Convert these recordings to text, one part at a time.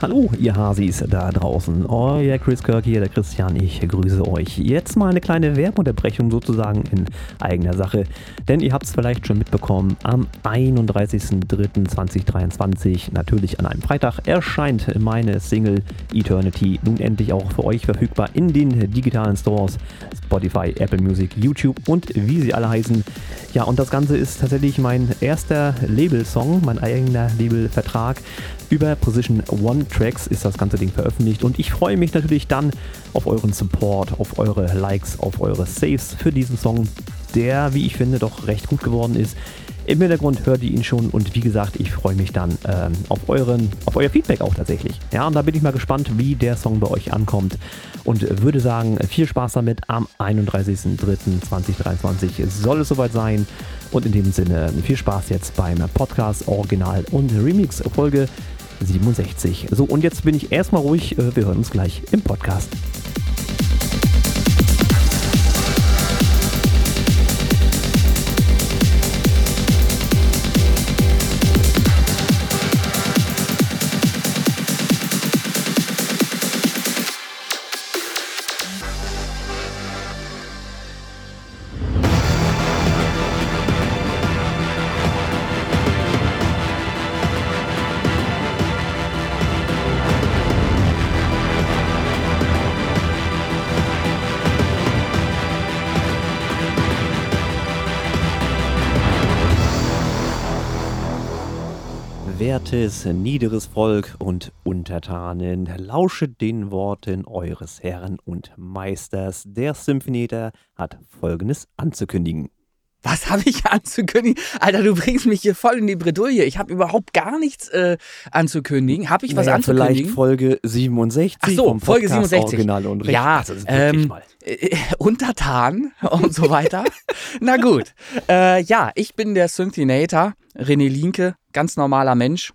Hallo, ihr Hasis da draußen. Euer Chris Kirk hier, der Christian. Ich grüße euch. Jetzt mal eine kleine Werbeunterbrechung sozusagen in eigener Sache. Denn ihr habt es vielleicht schon mitbekommen, am 31.03.2023, natürlich an einem Freitag, erscheint meine Single Eternity nun endlich auch für euch verfügbar in den digitalen Stores. Spotify, Apple Music, YouTube und wie sie alle heißen. Ja, und das Ganze ist tatsächlich mein erster Label-Song, mein eigener Labelvertrag. Über Position One Tracks ist das ganze Ding veröffentlicht und ich freue mich natürlich dann auf euren Support, auf eure Likes, auf eure Saves für diesen Song, der, wie ich finde, doch recht gut geworden ist. Im Hintergrund hört ihr ihn schon und wie gesagt, ich freue mich dann ähm, auf, euren, auf euer Feedback auch tatsächlich. Ja, und da bin ich mal gespannt, wie der Song bei euch ankommt und würde sagen, viel Spaß damit. Am 31.03.2023 soll es soweit sein. Und in dem Sinne, viel Spaß jetzt beim Podcast Original und Remix Folge 67. So, und jetzt bin ich erstmal ruhig. Äh, wir hören uns gleich im Podcast. Wertes, niederes Volk und Untertanen, lauschet den Worten eures Herrn und Meisters. Der Symphonieter hat Folgendes anzukündigen. Was habe ich anzukündigen? Alter, du bringst mich hier voll in die Bredouille. Ich habe überhaupt gar nichts äh, anzukündigen. Habe ich was naja, anzukündigen? Vielleicht Folge 67. Ach so, vom Folge Podcast 67. Original und Recht. Ja, Also, ähm, mal. äh, untertan und so weiter. Na gut. Äh, ja, ich bin der Synthinator, René Linke, ganz normaler Mensch.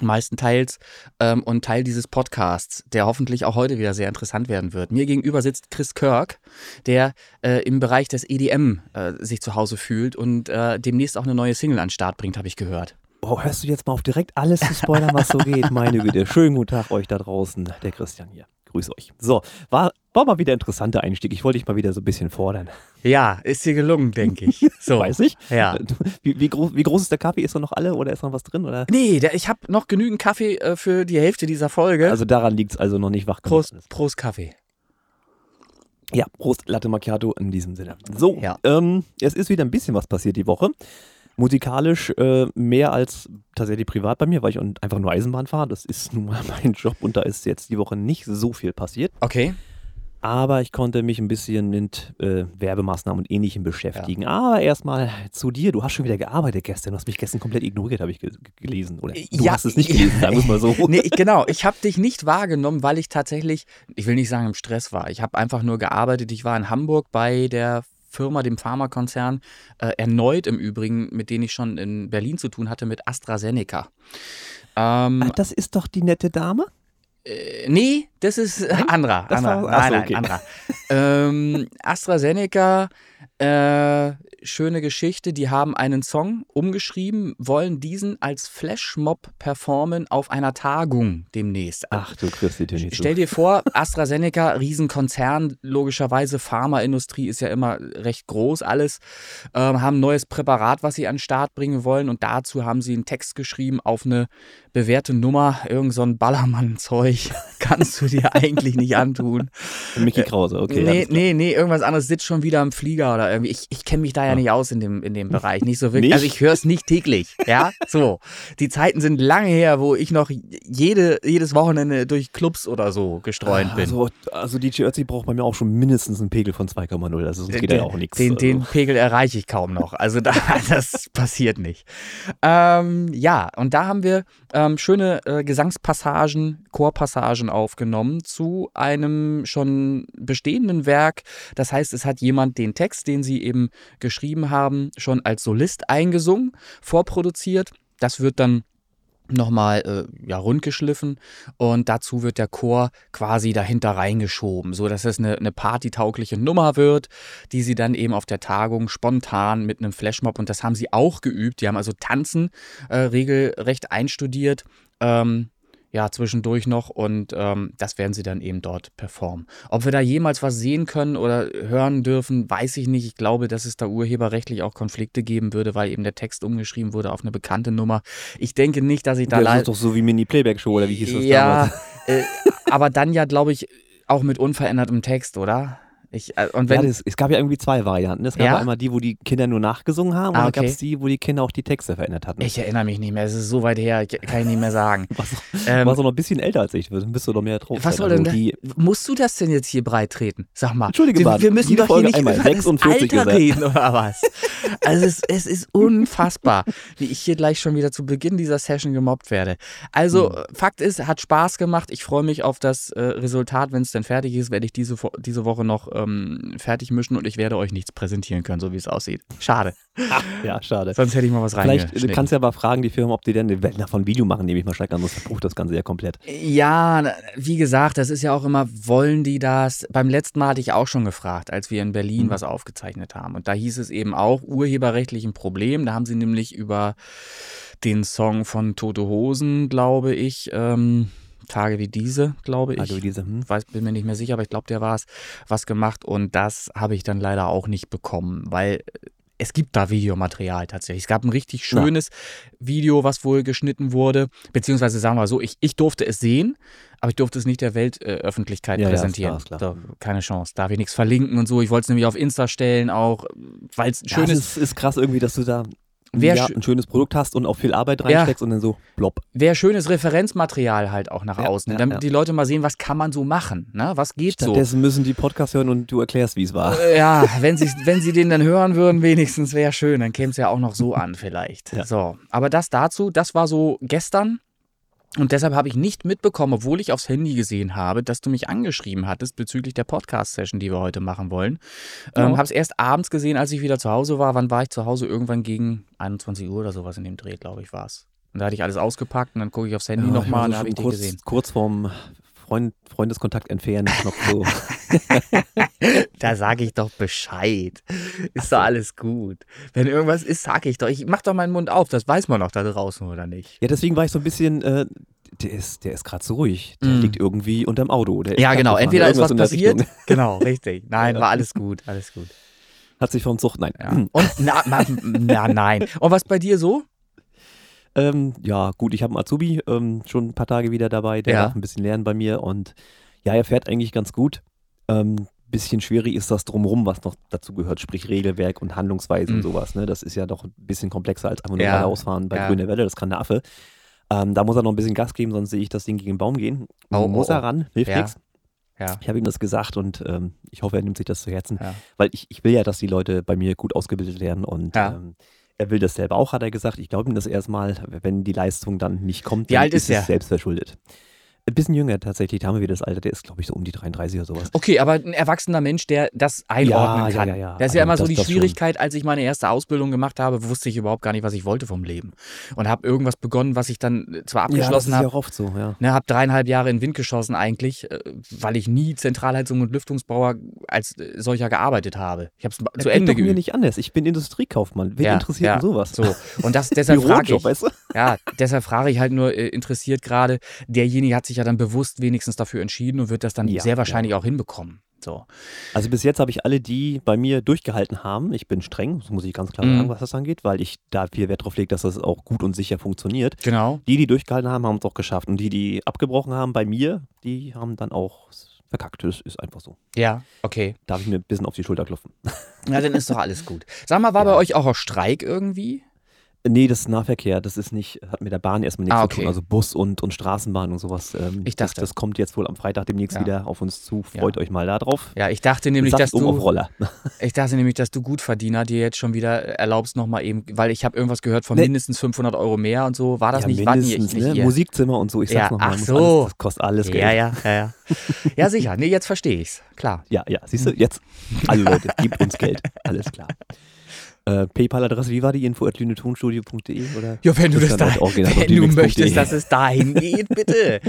Meistenteils ähm, und Teil dieses Podcasts, der hoffentlich auch heute wieder sehr interessant werden wird. Mir gegenüber sitzt Chris Kirk, der äh, im Bereich des EDM äh, sich zu Hause fühlt und äh, demnächst auch eine neue Single an den Start bringt, habe ich gehört. Oh, hörst du jetzt mal auf direkt alles zu spoilern, was so geht? Meine Güte. Schönen guten Tag euch da draußen. Der Christian hier. Grüß euch. So, war, war mal wieder ein interessanter Einstieg. Ich wollte dich mal wieder so ein bisschen fordern. Ja, ist dir gelungen, denke ich. So. Weiß ich. Ja. Wie, wie, groß, wie groß ist der Kaffee? Ist er noch alle oder ist noch was drin? Oder? Nee, der, ich habe noch genügend Kaffee äh, für die Hälfte dieser Folge. Also daran liegt es also noch nicht wach Prost. Prost Kaffee. Ja, Prost, Latte Macchiato in diesem Sinne. So, Ja. ähm, es ist wieder ein bisschen was passiert die Woche. Musikalisch äh, mehr als tatsächlich privat bei mir, weil ich einfach nur Eisenbahn fahre. Das ist nun mal mein Job und da ist jetzt die Woche nicht so viel passiert. Okay. Aber ich konnte mich ein bisschen mit äh, Werbemaßnahmen und Ähnlichem beschäftigen. Aber erstmal zu dir. Du hast schon wieder gearbeitet gestern. Du hast mich gestern komplett ignoriert, habe ich ge gelesen. Oder du Ja, hast es nicht gelesen, sagen wir es mal so. Nee, genau. Ich habe dich nicht wahrgenommen, weil ich tatsächlich, ich will nicht sagen im Stress war. Ich habe einfach nur gearbeitet. Ich war in Hamburg bei der Firma, dem Pharmakonzern, äh, erneut im Übrigen, mit denen ich schon in Berlin zu tun hatte, mit AstraZeneca. Ähm, Ach, das ist doch die nette Dame? äh, nee, das ist äh, anderer. Das anderer. war- ach so, nein, nein, okay. anderer. ähm, AstraZeneca, äh, schöne Geschichte. Die haben einen Song umgeschrieben, wollen diesen als Flashmob performen auf einer Tagung demnächst. Ach du Christi, Tönnies. Stell dir vor, AstraZeneca, Riesenkonzern, logischerweise Pharmaindustrie ist ja immer recht groß alles, ähm, haben ein neues Präparat, was sie an den Start bringen wollen und dazu haben sie einen Text geschrieben auf eine bewährte Nummer, irgend so ein Ballermann-Zeug, kannst du dir eigentlich nicht antun. Mickey Krause, okay. nee, nee, nee, irgendwas anderes sitzt schon wieder im Flieger oder irgendwie. Ich, ich kenne mich da ja nicht aus in dem, in dem Bereich. Nicht so wirklich. Nicht? Also ich höre es nicht täglich. Ja, so. Die Zeiten sind lange her, wo ich noch jede, jedes Wochenende durch Clubs oder so gestreunt bin. Also, also DJ Ötzi braucht bei mir auch schon mindestens einen Pegel von 2,0. Also sonst geht ja auch nichts. Den, also. den Pegel erreiche ich kaum noch. Also da, das passiert nicht. Ähm, ja, und da haben wir ähm, schöne äh, Gesangspassagen, Chorpassagen aufgenommen zu einem schon bestehenden Werk. Das heißt, es hat jemand den Text, den sie eben geschrieben haben, schon als Solist eingesungen, vorproduziert. Das wird dann nochmal äh, ja, rundgeschliffen und dazu wird der Chor quasi dahinter reingeschoben, so dass es eine, eine partytaugliche Nummer wird, die sie dann eben auf der Tagung spontan mit einem Flashmob und das haben sie auch geübt. Die haben also Tanzen äh, regelrecht einstudiert. Ähm, ja, zwischendurch noch und ähm, das werden sie dann eben dort performen. Ob wir da jemals was sehen können oder hören dürfen, weiß ich nicht. Ich glaube, dass es da urheberrechtlich auch Konflikte geben würde, weil eben der Text umgeschrieben wurde auf eine bekannte Nummer. Ich denke nicht, dass ich da Das ist doch so wie Mini-Playback-Show oder wie hieß das Ja, damals? äh, aber dann ja, glaube ich, auch mit unverändertem Text, oder? Ich, äh, und Ja, wenn, das, es gab ja irgendwie zwei Varianten. Es gab Ja? ja einmal die, wo die Kinder nur nachgesungen haben Ah, und dann okay. gab es die, wo die Kinder auch die Texte verändert hatten. ich erinnere mich nicht mehr, es ist so weit her, ich- kann ich nicht mehr sagen. warst, Ähm, warst auch noch ein bisschen älter als ich, bist du noch mehr drauf. Was soll Also denn die, da? Musst du das denn jetzt hier breit treten? Sag mal. Entschuldige wir, mal, wir müssen doch hier Folge nicht einmal über 46 das Alter gesagt. reden oder was? Also es, es ist unfassbar, wie ich hier gleich schon wieder zu Beginn dieser Session gemobbt werde. Also Hm. äh, Fakt ist, hat Spaß gemacht. Ich freue mich auf das äh, Resultat, wenn es dann fertig ist, werde ich diese, diese Woche noch ähm, fertig mischen und ich werde euch nichts präsentieren können, so wie es aussieht. Schade. ja, schade. Sonst hätte ich mal was Vielleicht reingeschnitten. du kannst ja mal fragen, die Firma, ob die denn die Welt davon Video machen, nehme ich mal stark an, sonst verbucht das Ganze ja komplett. Ja, wie gesagt, das ist ja auch immer, wollen die das? Beim letzten Mal hatte ich auch schon gefragt, als wir in Berlin Mhm. was aufgezeichnet haben. Und da hieß es eben auch urheberrechtlich ein Problem. Da haben sie nämlich über den Song von Tote Hosen, glaube ich, ähm, Tage wie diese, glaube ich. Also diese, hm, weiß, bin mir nicht mehr sicher, aber ich glaube, der war es, was gemacht. Und das habe ich dann leider auch nicht bekommen, weil es gibt da Videomaterial tatsächlich. Es gab ein richtig Ja. schönes Video, was wohl geschnitten wurde. Beziehungsweise sagen wir so, ich, ich durfte es sehen, aber ich durfte es nicht der Weltöffentlichkeit äh, Ja, ja, ist präsentieren. klar, ist klar. So, keine Chance. Darf ich nichts verlinken und so. Ich wollte es nämlich auf Insta stellen, auch weil es ja, schön es ist. ist, ist krass irgendwie, dass du da Wär ja, ein schönes Produkt hast und auch viel Arbeit Ja. reinsteckst und dann so blob. Wäre schönes Referenzmaterial halt auch nach Ja, außen, ja, damit ja. die Leute mal sehen, was kann man so machen, ne? Was geht so. Stattdessen müssen die Podcast hören und du erklärst, wie es war. Äh, Ja, wenn sie, wenn sie den dann hören würden, wenigstens wäre schön. Dann käme es ja auch noch so an, vielleicht. Ja. So, aber das dazu, das war so gestern. Und deshalb habe ich nicht mitbekommen, obwohl ich aufs Handy gesehen habe, dass du mich angeschrieben hattest bezüglich der Podcast-Session, die wir heute machen wollen. Ja. Ähm, habe es erst abends gesehen, als ich wieder zu Hause war. Wann war ich zu Hause? Irgendwann gegen 21 Uhr oder sowas in dem Dreh, glaube ich, war es. Und da hatte ich alles ausgepackt und dann gucke ich aufs Handy Ja, nochmal und da habe ich dich gesehen. kurz vorm Freund, Freundeskontakt entfernen, Knopf so. Da sage ich doch Bescheid. Ist doch alles gut. Wenn irgendwas ist, sage ich doch. Ich mach doch meinen Mund auf. Das weiß man doch da draußen, oder nicht? Ja, deswegen war ich so ein bisschen, äh, der ist, der ist gerade so ruhig. Der Mm. liegt irgendwie unterm Auto. Ja, genau. Entweder ist was passiert. Genau, richtig. Nein, war alles gut. Alles gut. Hat sich vom Zucht, nein. Ja. Und na, na, na, nein. Und was bei dir so? Ähm, ja, gut, ich habe einen Azubi, ähm, schon ein paar Tage wieder dabei, der Ja. darf ein bisschen lernen bei mir und ja, er fährt eigentlich ganz gut. Ähm, bisschen schwierig ist das drumrum, was noch dazu gehört, sprich Regelwerk und Handlungsweise Mhm. und sowas. Ne? Das ist ja doch ein bisschen komplexer als einfach nur Ja. geradeausfahren bei Ja. grüner Welle, das kann der Affe. Ähm, da muss er noch ein bisschen Gas geben, sonst sehe ich das Ding gegen den Baum gehen. Oh, muss oh, er oh. ran, hilft Ja. nichts. Ja. Ich habe ihm das gesagt und ähm, ich hoffe, er nimmt sich das zu Herzen, Ja. weil ich, ich will ja, dass die Leute bei mir gut ausgebildet werden und Ja. ähm, er will das selber auch, hat er gesagt. Ich glaube ihm das erstmal, wenn die Leistung dann nicht kommt, Wie dann alt ist es er? selbst verschuldet. Ein bisschen jünger tatsächlich, da haben wir wieder das Alter, der ist glaube ich so um die 33 oder sowas. Okay, aber ein erwachsener Mensch, der das einordnen Ja, ja, kann. ja, ja. Das ist ja Also immer so das- die das schon. Schwierigkeit, als ich meine erste Ausbildung gemacht habe, wusste ich überhaupt gar nicht, was ich wollte vom Leben. Und habe irgendwas begonnen, was ich dann äh, zwar Ja, das abgeschlossen ist ja habe. auch oft so, ja. Ne, hab dreieinhalb Jahre in den Wind geschossen eigentlich, äh, weil ich nie Zentralheizung und Lüftungsbauer als äh, solcher gearbeitet habe. Ich habe es zu Ende doch mir geübt. nicht anders. Ich bin Industriekaufmann. Wen Ja, interessiert ja, denn sowas? So. Und das, deshalb frage ich, weißt du? ja, deshalb frage ich halt nur äh, interessiert gerade, derjenige hat sich ja dann bewusst wenigstens dafür entschieden und wird das dann Ja, sehr wahrscheinlich auch hinbekommen. So. Also bis jetzt habe ich alle, die bei mir durchgehalten haben. Ich bin streng, das muss ich ganz klar Mhm. sagen, was das angeht, weil ich da viel Wert drauf lege, dass das auch gut und sicher funktioniert. Genau. Die, die durchgehalten haben, haben es auch geschafft. Und die, die abgebrochen haben bei mir, die haben dann auch verkackt. Das ist einfach so. Ja, okay. Darf ich mir ein bisschen auf die Schulter klopfen? Ja, dann ist doch alles gut. Sag mal, war Ja. bei euch auch ein Streik irgendwie? Nee, das ist Nahverkehr. Das ist nicht, hat mit der Bahn erstmal nichts Ah, zu okay. tun. Also Bus und, und Straßenbahn und sowas. Ähm, Ich das, dachte. das kommt jetzt wohl am Freitag demnächst Ja. wieder auf uns zu. Freut euch mal da drauf. Ja, ich dachte nämlich, Saft dass um auf du, Roller. ich dachte nämlich, dass du Gutverdiener dir jetzt schon wieder erlaubst nochmal eben, weil ich habe irgendwas gehört von Nee. mindestens 500 Euro mehr und so. War das ja, nicht? War nicht, mindestens, ne? Musikzimmer und so. Ich sag's Ja, nochmal. ach so. Alles, das kostet alles Geld. Ja, ja, ja, ja. ja, sicher. Nee, jetzt verstehe ich's. Klar. Ja, ja, siehst du, jetzt, alle Leute, gebt uns Geld. Alles klar. Äh, PayPal-Adresse, wie war die? Info at lünetonstudio.de oder? Ja, wenn du das da, wenn du möchtest, dass es dahin geht, bitte.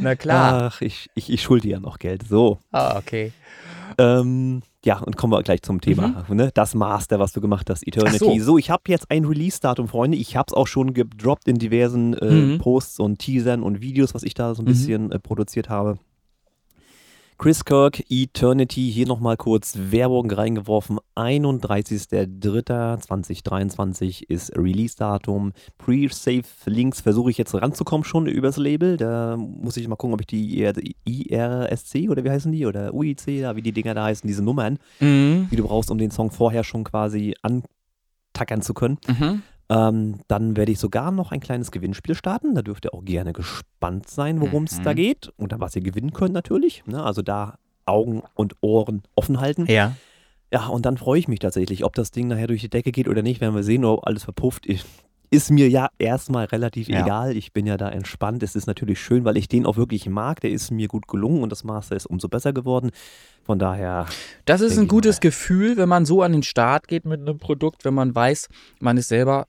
Na klar. Ach, ich, ich, ich schulde ja noch Geld. So. Ah, okay. Ähm, Ja, und kommen wir gleich zum Thema. Mhm. Ne? Das Master, was du gemacht hast, Eternity. So. so. ich habe jetzt ein Release-Datum, Freunde. Ich habe es auch schon gedroppt in diversen äh, mhm. Posts und Teasern und Videos, was ich da so ein mhm. bisschen äh, produziert habe. Chris Kirk, Eternity, hier nochmal kurz Werbung reingeworfen. 31.03.2023 ist Release-Datum. Pre-Save-Links versuche ich jetzt ranzukommen schon übers Label. Da muss ich mal gucken, ob ich die IRSC oder wie heißen die? Oder UIC, wie die Dinger da heißen, diese Nummern, mhm. die du brauchst, um den Song vorher schon quasi antackern zu können. Mhm. Ähm, dann werde ich sogar noch ein kleines Gewinnspiel starten. Da dürft ihr auch gerne gespannt sein, worum es mhm. da geht und was ihr gewinnen könnt natürlich. Ne? Also da Augen und Ohren offen halten. Ja. Ja, und dann freue ich mich tatsächlich, ob das Ding nachher durch die Decke geht oder nicht, werden wir sehen, ob alles verpufft. ist. Ist mir ja erstmal relativ ja. egal. Ich bin ja da entspannt. Es ist natürlich schön, weil ich den auch wirklich mag. Der ist mir gut gelungen und das Master ist umso besser geworden. Von daher. Das ist ein gutes mal. Gefühl, wenn man so an den Start geht mit einem Produkt, wenn man weiß, man ist selber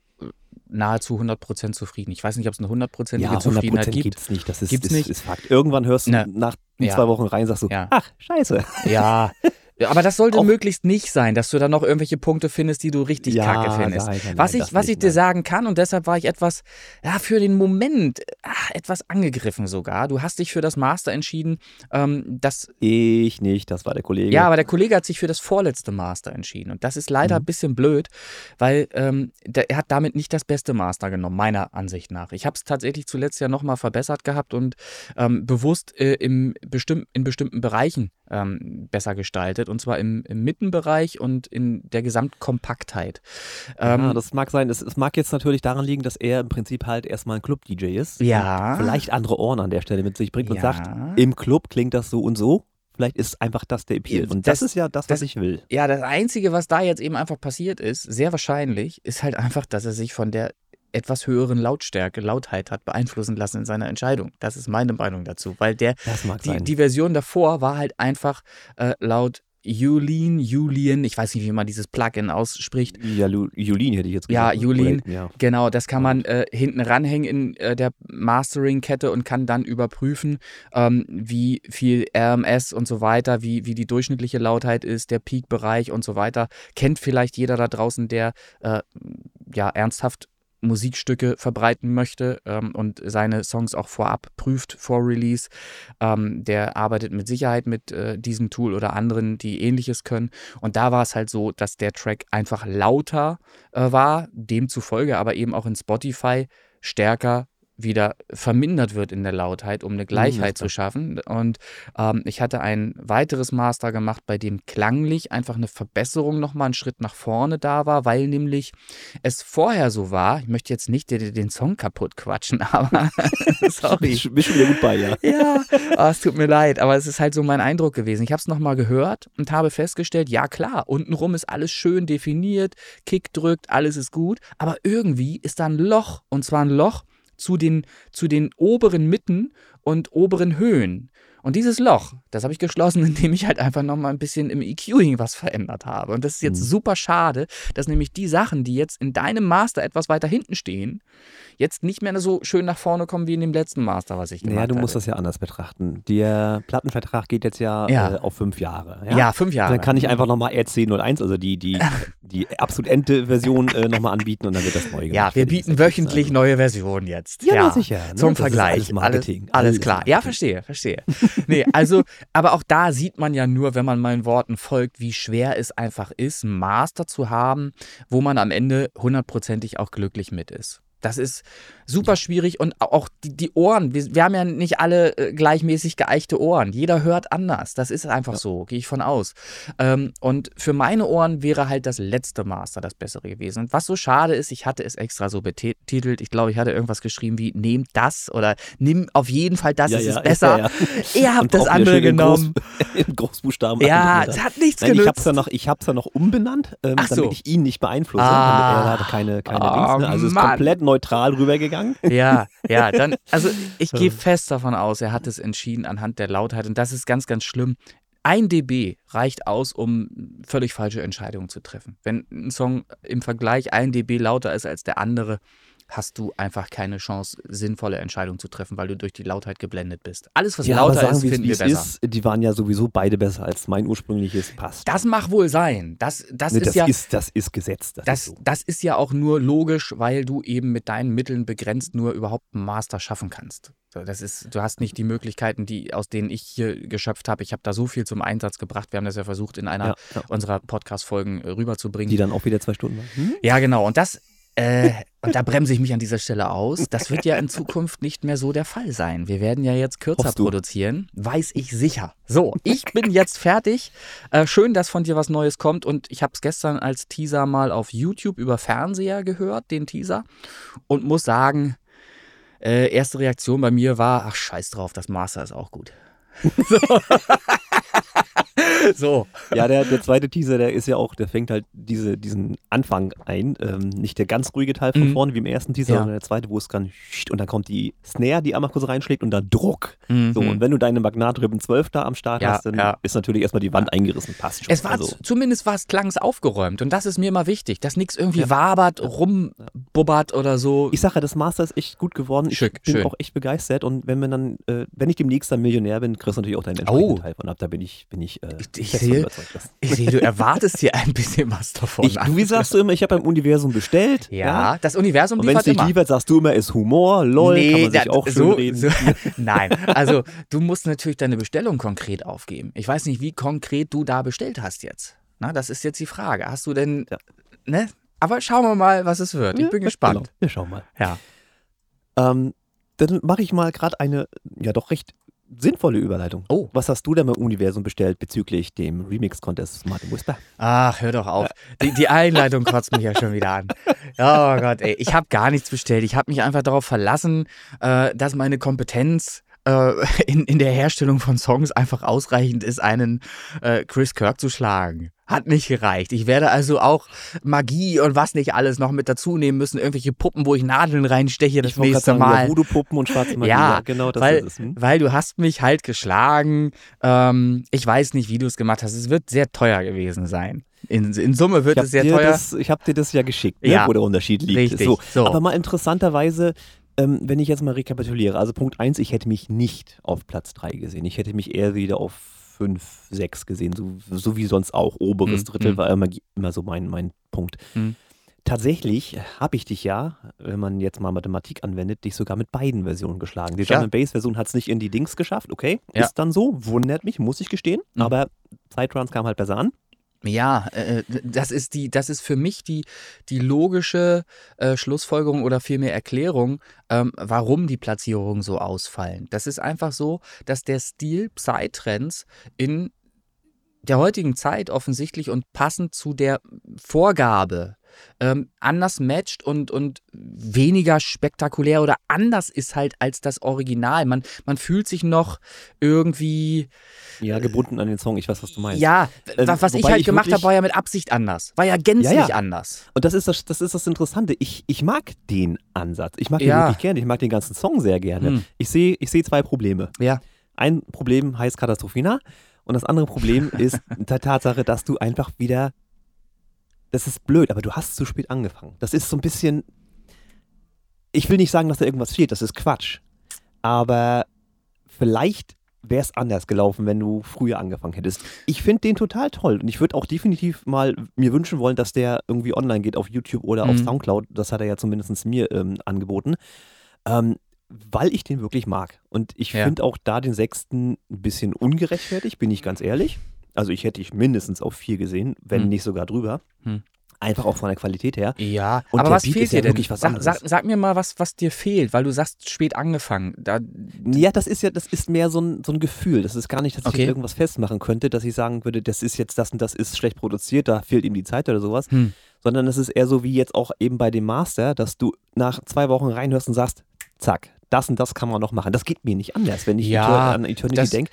nahezu 100% zufrieden. Ich weiß nicht, ob es eine 100%ige ja, 100% Zufriedenheit gibt. Gibt's nicht, das ist, gibt's ist, nicht. ist Fakt. Irgendwann hörst du ne. nach ja. zwei Wochen rein, sagst du, ja. ach, scheiße. Ja, aber das sollte auch, möglichst nicht sein, dass du dann noch irgendwelche Punkte findest, die du richtig ja, kacke findest. Nein, nein, was ich, was ich dir sagen kann, und deshalb war ich etwas, ja, für den Moment ach, etwas angegriffen sogar. Du hast dich für das Master entschieden. Ähm, das ich nicht, das war der Kollege. Ja, aber der Kollege hat sich für das vorletzte Master entschieden. Und das ist leider mhm. ein bisschen blöd, weil ähm, der, er hat damit nicht das beste Master genommen, meiner Ansicht nach. Ich habe es tatsächlich zuletzt ja nochmal verbessert gehabt und ähm, bewusst äh, im bestimm in bestimmten Bereichen ähm, besser gestaltet und zwar im, im, Mittenbereich und in der Gesamtkompaktheit. Ähm, ja, das mag sein. Es, es, mag jetzt natürlich daran liegen, dass er im Prinzip halt erstmal ein Club-DJ ist. Ja. Vielleicht andere Ohren an der Stelle mit sich bringt und ja. sagt, im Club klingt das so und so. Vielleicht ist einfach das der Appeal. Und das, das ist ja das, was das, ich will. Ja, das Einzige, was da jetzt eben einfach passiert ist, sehr wahrscheinlich, ist halt einfach, dass er sich von der etwas höheren Lautstärke, Lautheit hat beeinflussen lassen in seiner Entscheidung. Das ist meine Meinung dazu, weil der die, die, Version davor war halt einfach äh, laut Julien, Julien, ich weiß nicht, wie man dieses Plugin ausspricht. Ja, Julien hätte ich jetzt gesagt. Ja, Julien, ja. genau, das kann man äh, hinten ranhängen in äh, der Mastering-Kette und kann dann überprüfen, ähm, wie viel RMS und so weiter, wie, wie die durchschnittliche Lautheit ist, der Peak-Bereich und so weiter. Kennt vielleicht jeder da draußen, der äh, ja ernsthaft Musikstücke verbreiten möchte ähm, und seine Songs auch vorab prüft vor Release. Ähm, der arbeitet mit Sicherheit mit äh, diesem Tool oder anderen, die ähnliches können. Und da war es halt so, dass der Track einfach lauter äh, war, demzufolge aber eben auch in Spotify stärker wieder vermindert wird in der Lautheit, um eine Gleichheit zu schaffen. Und ähm, ich hatte ein weiteres Master gemacht, bei dem klanglich einfach eine Verbesserung nochmal einen Schritt nach vorne da war, weil nämlich es vorher so war, ich möchte jetzt nicht den, den Song kaputt quatschen, aber sorry. Bist schon wieder gut bei, ja. Ja, oh, es tut mir leid, aber es ist halt so mein Eindruck gewesen. Ich habe es nochmal gehört und habe festgestellt, ja klar, untenrum ist alles schön definiert, Kick drückt, alles ist gut, aber irgendwie ist da ein Loch und zwar ein Loch, zu den, zu den oberen Mitten und oberen Höhen. Und dieses Loch, das habe ich geschlossen, indem ich halt einfach nochmal ein bisschen im EQing was verändert habe. Und das ist jetzt mhm. super schade, dass nämlich die Sachen, die jetzt in deinem Master etwas weiter hinten stehen, jetzt nicht mehr so schön nach vorne kommen wie in dem letzten Master, was ich gemacht habe. Ja, du musst hatte. das ja anders betrachten. Der Plattenvertrag geht jetzt ja, ja. Äh, auf fünf Jahre. Ja, ja fünf Jahre. Dann kann ich einfach nochmal RC01, also die, die, die absolut Ende-Version äh, nochmal anbieten und dann wird das neu gemacht. Ja, wir bieten wöchentlich also. neue Versionen jetzt. Ja, ja. sicher. Ne? Zum das Vergleich. Alles Marketing. Alles, alles klar. Ja, verstehe, verstehe. nee, also, aber auch da sieht man ja nur, wenn man meinen Worten folgt, wie schwer es einfach ist, einen Master zu haben, wo man am Ende hundertprozentig auch glücklich mit ist. Das ist super schwierig und auch die, die Ohren. Wir, wir, haben ja nicht alle äh, gleichmäßig geeichte Ohren. Jeder hört anders. Das ist einfach ja. so, gehe ich von aus. Ähm, und für meine Ohren wäre halt das letzte Master das bessere gewesen. Und was so schade ist, ich hatte es extra so betitelt. Ich glaube, ich hatte irgendwas geschrieben wie: Nehmt das oder nimm auf jeden Fall das, ja, es ja, ist besser. Ihr habt das andere genommen. In, Groß, in Großbuchstaben. Ja, es hat nichts Nein, genutzt. Ich habe es ja, noch, ja noch umbenannt, ähm, damit so. ich ihn nicht beeinflusse. Ah. Er hatte keine, keine oh, Dings. Ne? Also es ist komplett neutral rübergegangen. Ja, ja, dann, also ich gehe fest davon aus, er hat es entschieden anhand der Lautheit und das ist ganz, ganz schlimm. Ein dB reicht aus, um völlig falsche Entscheidungen zu treffen. Wenn ein Song im Vergleich ein dB lauter ist als der andere, hast du einfach keine Chance, sinnvolle Entscheidungen zu treffen, weil du durch die Lautheit geblendet bist. Alles, was Ja, lauter sagen ist, finden wir es besser. ist. Die waren ja sowieso beide besser als mein ursprüngliches. Passt. Das mag wohl sein. Das, das Nee, ist das, ja. ist, das ist Gesetz. Das, Das, ist so. das ist ja auch nur logisch, weil du eben mit deinen Mitteln begrenzt nur überhaupt einen Master schaffen kannst. Das ist, du hast nicht die Möglichkeiten, die, aus denen ich hier geschöpft habe. Ich habe da so viel zum Einsatz gebracht. Wir haben das ja versucht, in einer Ja, ja. unserer Podcast-Folgen äh, rüberzubringen. Die dann auch wieder zwei Stunden waren. Hm? Ja, genau. Und das, äh, und da bremse ich mich an dieser Stelle aus. Das wird ja in Zukunft nicht mehr so der Fall sein. Wir werden ja jetzt kürzer produzieren. Weiß ich sicher. So, ich bin jetzt fertig. Äh, schön, dass von dir was Neues kommt. Und ich habe es gestern als Teaser mal auf YouTube über Fernseher gehört, den Teaser. Und muss sagen, äh, erste Reaktion bei mir war, ach scheiß drauf, das Master ist auch gut. so. so. Ja, der, der zweite Teaser, der ist ja auch, der fängt halt diese, diesen Anfang ein. Ähm, nicht der ganz ruhige Teil von Mhm. vorne wie im ersten Teaser, Ja. sondern der zweite, wo es dann und dann kommt die Snare, die einmal kurz reinschlägt und dann Druck. Mhm. So, und wenn du deine Magnatrippen 12 da am Start Ja, hast, dann ja. ist natürlich erstmal die Wand eingerissen. Passt schon. Es war also, zumindest war es klangs aufgeräumt und das ist mir immer wichtig, dass nichts irgendwie wabert, rumbubbert oder so. ich sage, das Master ist echt gut geworden. Ich Schick, bin schön. auch echt begeistert. Und wenn man dann, äh, wenn ich demnächst dann Millionär bin, kriegst du natürlich auch deinen entsprechenden Oh. Teil von ab. Da bin ich, bin ich, äh, Ich sehe- Ich sehe, du erwartest hier ein bisschen was davon. Ich, du, wie sagst du immer, ich habe beim Universum bestellt. ja, das Universum Und wenn es liefert nicht immer. liefert, sagst du immer, ist Humor, lol, kann man sich da- auch so, reden. so, nein, also du musst natürlich deine Bestellung konkret aufgeben. Ich weiß nicht, wie konkret du da bestellt hast jetzt. Na, das ist jetzt die Frage. Hast du denn, Ja. ne? Aber schauen wir mal, was es wird. Ich bin Ja, gespannt. Genau. Wir schauen mal. Ja. Ähm, dann mache ich mal gerade eine, ja doch recht sinnvolle Überleitung. Oh. Was hast du denn beim Universum bestellt bezüglich dem Remix-Contest Martin Whisper? Ach, hör doch auf. Die, die Einleitung kotzt mich ja schon wieder an. Oh Gott, ey. Ich habe gar nichts bestellt. Ich habe mich einfach darauf verlassen, äh, dass meine Kompetenz äh, in, in der Herstellung von Songs einfach ausreichend ist, einen äh, Chris Kirk zu schlagen. Hat nicht gereicht. Ich werde also auch Magie und was nicht alles noch mit dazu nehmen müssen. Irgendwelche Puppen, wo ich Nadeln reinsteche das Ich nächste sagen, Mal. ja, Voodoo-Puppen und schwarze Magie. Ja, genau das weil, ist es. Hm? weil du hast mich halt geschlagen. Ähm, ich weiß nicht, wie du es gemacht hast. Es wird sehr teuer gewesen sein. In, in Summe wird es sehr habe teuer. das- ich hab dir das ja geschickt, ne, Ja. wo der Unterschied liegt. Richtig, So. so. Aber mal interessanterweise, ähm, wenn ich jetzt mal rekapituliere, also Punkt 1, ich hätte mich nicht auf Platz 3 gesehen. Ich hätte mich eher wieder auf 5, 6 gesehen, so, so wie sonst auch. Oberes Hm, Drittel hm. war immer, immer so mein, mein Punkt. Hm. Tatsächlich habe ich dich ja, wenn man jetzt mal Mathematik anwendet, dich sogar mit beiden Versionen geschlagen. Die Ja. Drum Bass Version hat es nicht in die Dings geschafft, okay? Ja. Ist dann so, wundert mich, muss ich gestehen. Mhm. Aber Sideruns kam halt besser an. Ja, äh, das ist die, das ist für mich die, die logische äh, Schlussfolgerung oder vielmehr Erklärung, ähm, warum die Platzierungen so ausfallen. Das ist einfach so, dass der Stil Psytrance in der heutigen Zeit offensichtlich und passend zu der Vorgabe ähm, anders matcht und, und weniger spektakulär oder anders ist halt als das Original. Man, man fühlt sich noch irgendwie Ja, gebunden an den Song, ich weiß, was du meinst. ja, Ähm, wa- was ich halt ich gemacht habe, war ja mit Absicht anders. War ja gänzlich Ja, ja. anders. Und das ist das, das ist das Interessante. Ich, ich mag den Ansatz. Ich mag ihn Ja. wirklich gerne. Ich mag den ganzen Song sehr gerne. Hm. Ich sehe ich seh zwei Probleme. Ja. Ein Problem heißt Katastrophina und das andere Problem ist die Tatsache, dass du einfach wieder. Das ist blöd, aber du hast zu spät angefangen. Das ist so ein bisschen. Ich will nicht sagen, dass da irgendwas fehlt, das ist Quatsch. Aber vielleicht wäre es anders gelaufen, wenn du früher angefangen hättest. Ich finde den total toll und ich würde auch definitiv mal mir wünschen wollen, dass der irgendwie online geht auf YouTube oder auf Mhm. Soundcloud. Das hat er ja zumindest mir ähm, angeboten. Ähm, weil ich den wirklich mag. Und ich Ja. finde auch da den sechsten ein bisschen ungerechtfertigt, bin ich ganz ehrlich. Also ich hätte ich mindestens auf vier gesehen, wenn Hm. nicht sogar drüber. Hm. Einfach auch von der Qualität her. Ja, Und aber was Beat fehlt ist ja dir denn? wirklich was sag, sag, sag mir mal, was, was dir fehlt, weil du sagst, spät angefangen. Da, Ja, das ist ja, das ist mehr so ein, so ein Gefühl. Das ist gar nicht, dass Okay. ich irgendwas festmachen könnte, dass ich sagen würde, das ist jetzt das und das ist schlecht produziert, da fehlt ihm die Zeit oder sowas. Hm. Sondern es ist eher so wie jetzt auch eben bei dem Master, dass du nach zwei Wochen reinhörst und sagst, zack, das und das kann man noch machen. Das geht mir nicht anders, wenn ich Ja, an Eternity denke.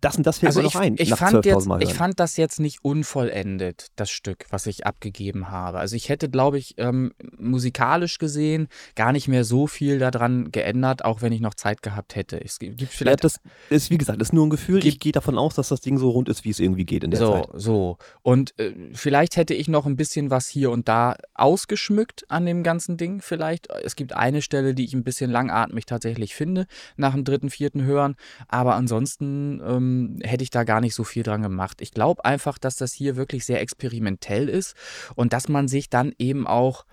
Das und das fällt Also mir ich, noch ein. ich, nach fand 12.000 jetzt, Mal ich hören. fand das jetzt nicht unvollendet, das Stück, was ich abgegeben habe. Also ich hätte, glaube ich, ähm, musikalisch gesehen gar nicht mehr so viel daran geändert, auch wenn ich noch Zeit gehabt hätte. Es gibt ja, vielleicht das ist, wie gesagt, das ist nur ein Gefühl. Ich gehe davon aus, dass das Ding so rund ist, wie es irgendwie geht in der so, Zeit. so. Und äh, vielleicht hätte ich noch ein bisschen was hier und da ausgeschmückt an dem ganzen Ding. Vielleicht. Es gibt eine Stelle, die ich ein bisschen langatmig tatsächlich finde, nach dem dritten, vierten Hören. Aber ansonsten ähm, hätte ich da gar nicht so viel dran gemacht. Ich glaube einfach, dass das hier wirklich sehr experimentell ist und dass man sich dann eben auch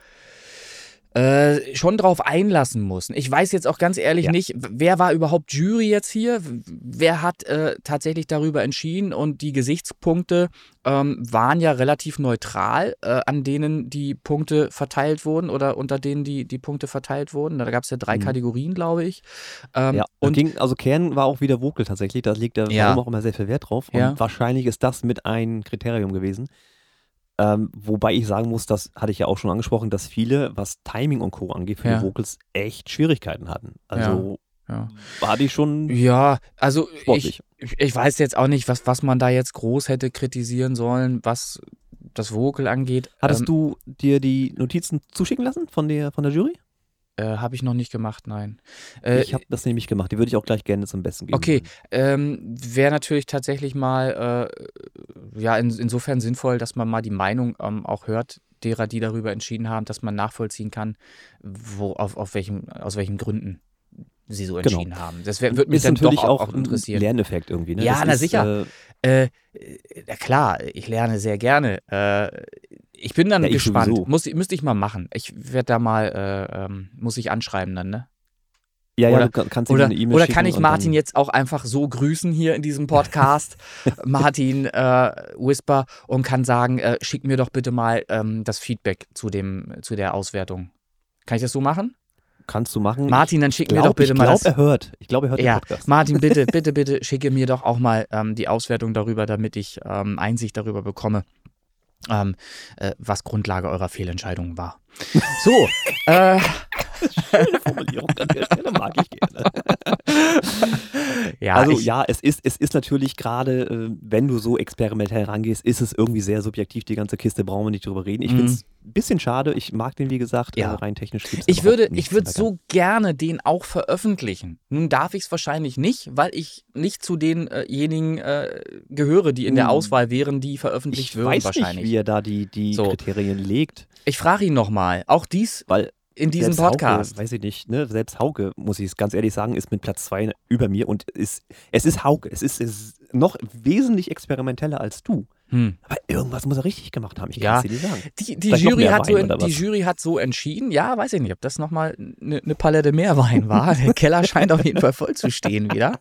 äh, schon drauf einlassen muss. Ich weiß jetzt auch ganz ehrlich Ja. nicht, wer war überhaupt Jury jetzt hier? Wer hat äh, tatsächlich darüber entschieden? Und die Gesichtspunkte ähm, waren ja relativ neutral, äh, an denen die Punkte verteilt wurden oder unter denen die, die Punkte verteilt wurden. Da gab es ja drei Mhm. Kategorien, glaube ich. Ähm, Ja, und ging, also Kern war auch wieder Vocal tatsächlich. Da liegt er Ja. auch immer sehr viel Wert drauf. Und Ja. wahrscheinlich ist das mit ein Kriterium gewesen. Ähm, wobei ich sagen muss, das hatte ich ja auch schon angesprochen, dass viele, was Timing und Co. angeht, für Ja. die Vocals echt Schwierigkeiten hatten. Also ja. war die schon Ja, also ich, sportlich. ich ich weiß jetzt auch nicht, was, was man da jetzt groß hätte kritisieren sollen, was das Vocal angeht. Hattest ähm, du dir die Notizen zuschicken lassen von der, von der Jury? Äh, habe ich noch nicht gemacht, nein. Äh, ich habe das nämlich gemacht. Die würde ich auch gleich gerne zum Besten geben. Okay, ähm, wäre natürlich tatsächlich mal, äh, ja, in, insofern sinnvoll, dass man mal die Meinung ähm, auch hört, derer, die darüber entschieden haben, dass man nachvollziehen kann, wo, auf, auf welchem, aus welchen Gründen sie so Genau. entschieden haben. Das wär, würde mich ist dann natürlich doch auch, auch, auch ein interessieren. Lerneffekt irgendwie. Ne? Ja, Das na ist, sicher. Äh, Äh, na klar, ich lerne sehr gerne. Äh, ich bin dann Ja, ich gespannt. sowieso. Muss, müsste ich mal machen. Ich werde da mal, äh, ähm, muss ich anschreiben dann, ne? ja, ja, oder- du kann- kannst Oder, eine E-Mail oder kann ich Martin jetzt auch einfach so grüßen hier in diesem Podcast, Martin äh, Whisper, und kann sagen, äh, schick mir doch bitte mal ähm, das Feedback zu, dem, zu der Auswertung. Kann ich das so machen? Kannst du machen. Martin, dann schick ich mir glaub, doch bitte ich mal glaub, das. er hört. Ich glaube, er hört Ja, den Podcast. Martin, bitte, bitte, bitte schicke mir doch auch mal ähm, die Auswertung darüber, damit ich ähm, Einsicht darüber bekomme, ähm, äh, was Grundlage eurer Fehlentscheidungen war. So, äh, Schöne Formulierung an der Stelle mag ich gerne. ja, also ich, ja, es ist, es ist natürlich gerade, äh, wenn du so experimentell rangehst, ist es irgendwie sehr subjektiv, die ganze Kiste, brauchen wir nicht drüber reden. Ich Mhm. finde es ein bisschen schade, ich mag den, wie gesagt, Ja. äh, rein technisch gibt's Ich würde, ich würde so gerne den auch veröffentlichen. Nun darf ich es wahrscheinlich nicht, weil ich nicht zu denjenigen äh, gehöre, die in der Hm. Auswahl wären, die veröffentlicht Ich würden weiß wahrscheinlich. nicht, wie er da die, die So. Kriterien legt, ich frage ihn nochmal, auch dies weil in diesem selbst Podcast. Hauke, weiß ich nicht, ne? selbst Hauke, muss ich es ganz ehrlich sagen, ist mit Platz 2 über mir und ist, es ist Hauke, es ist, es ist noch wesentlich experimenteller als du. Hm. Aber irgendwas muss er richtig gemacht haben, ich Ja. kann es dir nicht sagen. Die, die, Jury hat so, Wein die? Jury hat so entschieden, ja, weiß ich nicht, ob das nochmal eine ne Palette mehr Wein war. Der Keller scheint auf jeden Fall voll zu stehen wieder.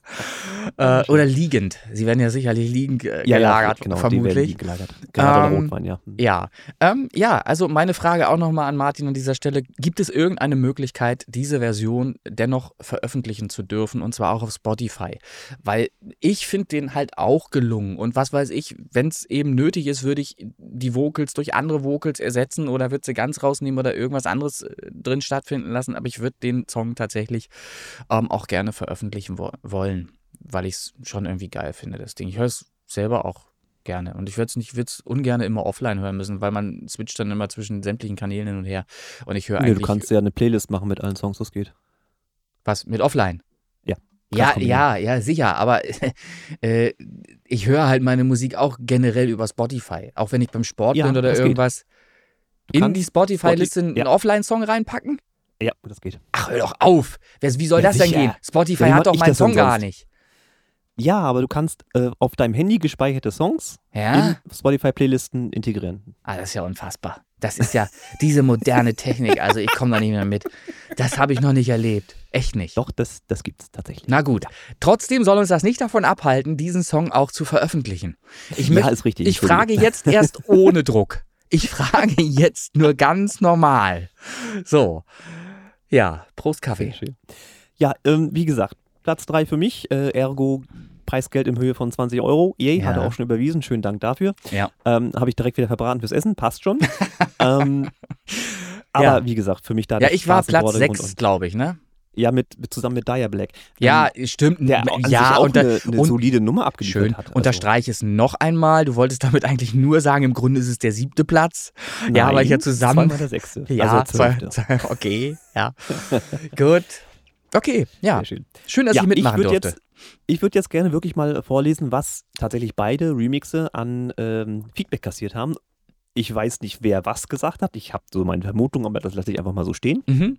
Äh, oder liegend. Sie werden ja sicherlich liegend äh, gelagert, genau, die werden vermutlich. gelagert. Gerade Ähm, der Rotwein, ja. Ja, ähm, ja, also meine Frage auch nochmal an Martin an dieser Stelle. Gibt es irgendeine Möglichkeit, diese Version dennoch veröffentlichen zu dürfen und zwar auch auf Spotify? Weil ich finde den halt auch gelungen und was weiß ich, wenn es eben nötig ist, würde ich die Vocals durch andere Vocals ersetzen oder würde sie ganz rausnehmen oder irgendwas anderes äh, drin stattfinden lassen, aber ich würde den Song tatsächlich ähm, auch gerne veröffentlichen wo wollen, weil ich es schon irgendwie geil finde, das Ding. Ich höre es selber auch gerne. Und ich würde es nicht, würde es ungern immer offline hören müssen, weil man switcht dann immer zwischen sämtlichen Kanälen hin und her. Und ich höre Nee, eigentlich du kannst ja eine Playlist machen mit allen Songs, das geht. was mit offline. Ja, Ja, ja, sicher. Aber äh, ich höre halt meine Musik auch generell über Spotify. Auch wenn ich beim Sport Ja, bin oder irgendwas. In die Spotify-Liste einen ja. Offline-Song reinpacken? Ja, das geht. Ach, hör doch auf. Wie soll Ja, das denn sicher. gehen? Spotify Ja, hat doch meinen denn Song gar nicht. Ja, aber du kannst äh, auf deinem Handy gespeicherte Songs in Spotify-Playlisten integrieren. Ah, das ist ja unfassbar. Das ist ja diese moderne Technik. Also ich komme da nicht mehr mit. Das habe ich noch nicht erlebt. Echt nicht. Doch, das, das gibt's tatsächlich. Na gut. Trotzdem soll uns das nicht davon abhalten, diesen Song auch zu veröffentlichen. Ich, ja, ist richtig. ich frage jetzt erst ohne Druck. Ich frage jetzt nur ganz normal. So. Ja, Prost Kaffee. Ja, ähm, wie gesagt, Platz 3 für mich, äh, ergo Preisgeld in Höhe von 20 Euro. Yay, Ja. hat er auch schon überwiesen. Schönen Dank dafür. Ja. Ähm, Habe ich direkt wieder verbraten fürs Essen, passt schon. ähm, aber Ja. wie gesagt, für mich da Ja, ich war Platz Vordergrund 6, und- glaube ich, ne? Ja, mit, mit, zusammen mit Dire Black. Ja, ähm, stimmt. Der ja, auch und eine, eine und, solide Nummer abgeliefert schön. hat. Also. Unterstreiche es noch einmal. Du wolltest damit eigentlich nur sagen, im Grunde ist es der siebte Platz. Nein, ja, weil ich ja zusammen. Zweimal der sechste. Ja, also zwei, zwei, okay, ja. Gut. Okay, ja. schön. schön, dass ja, ich mitmachen ich durfte. Jetzt, ich würde jetzt gerne wirklich mal vorlesen, was tatsächlich beide Remixe an ähm, Feedback kassiert haben. Ich weiß nicht, wer was gesagt hat. Ich habe so meine Vermutung, aber das lasse ich einfach mal so stehen. Mhm.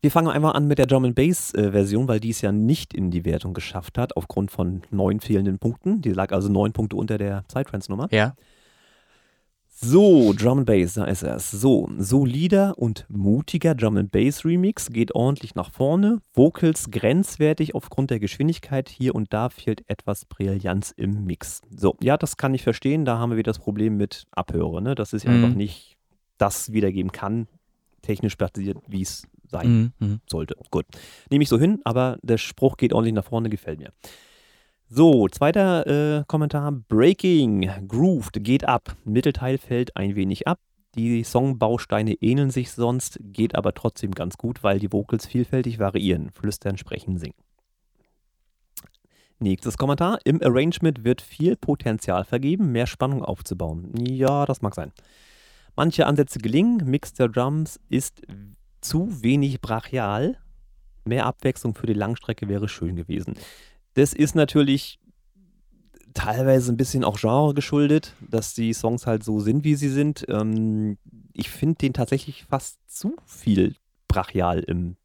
Wir fangen einfach an mit der Drum and Bass äh, Version, weil die es ja nicht in die Wertung geschafft hat, aufgrund von neun fehlenden Punkten. Die lag also neun Punkte unter der Psytrance-Nummer. Ja. So, Drum and Bass, da ist es. So, solider und mutiger Drum and Bass Remix geht ordentlich nach vorne. Vocals grenzwertig aufgrund der Geschwindigkeit. Hier und da fehlt etwas Brillanz im Mix. So, ja, das kann ich verstehen. Da haben wir wieder das Problem mit Abhöre. Ne? Das ist ja Mhm. einfach nicht das wiedergeben kann, technisch basiert, wie es sein Mhm. Mhm. sollte. Gut. Nehme ich so hin, aber der Spruch geht ordentlich nach vorne, gefällt mir. So, zweiter äh, Kommentar. Breaking, Grooved, geht ab. Mittelteil fällt ein wenig ab. Die Songbausteine ähneln sich sonst, geht aber trotzdem ganz gut, weil die Vocals vielfältig variieren. Flüstern, sprechen, singen. Nächstes Kommentar. Im Arrangement wird viel Potenzial vergeben, mehr Spannung aufzubauen. Ja, das mag sein. Manche Ansätze gelingen, Mix der Drums ist zu wenig brachial. Mehr Abwechslung für die Langstrecke wäre schön gewesen. Das ist natürlich teilweise ein bisschen auch Genre geschuldet, dass die Songs halt so sind, wie sie sind. Ähm, ich finde den tatsächlich fast zu viel brachial im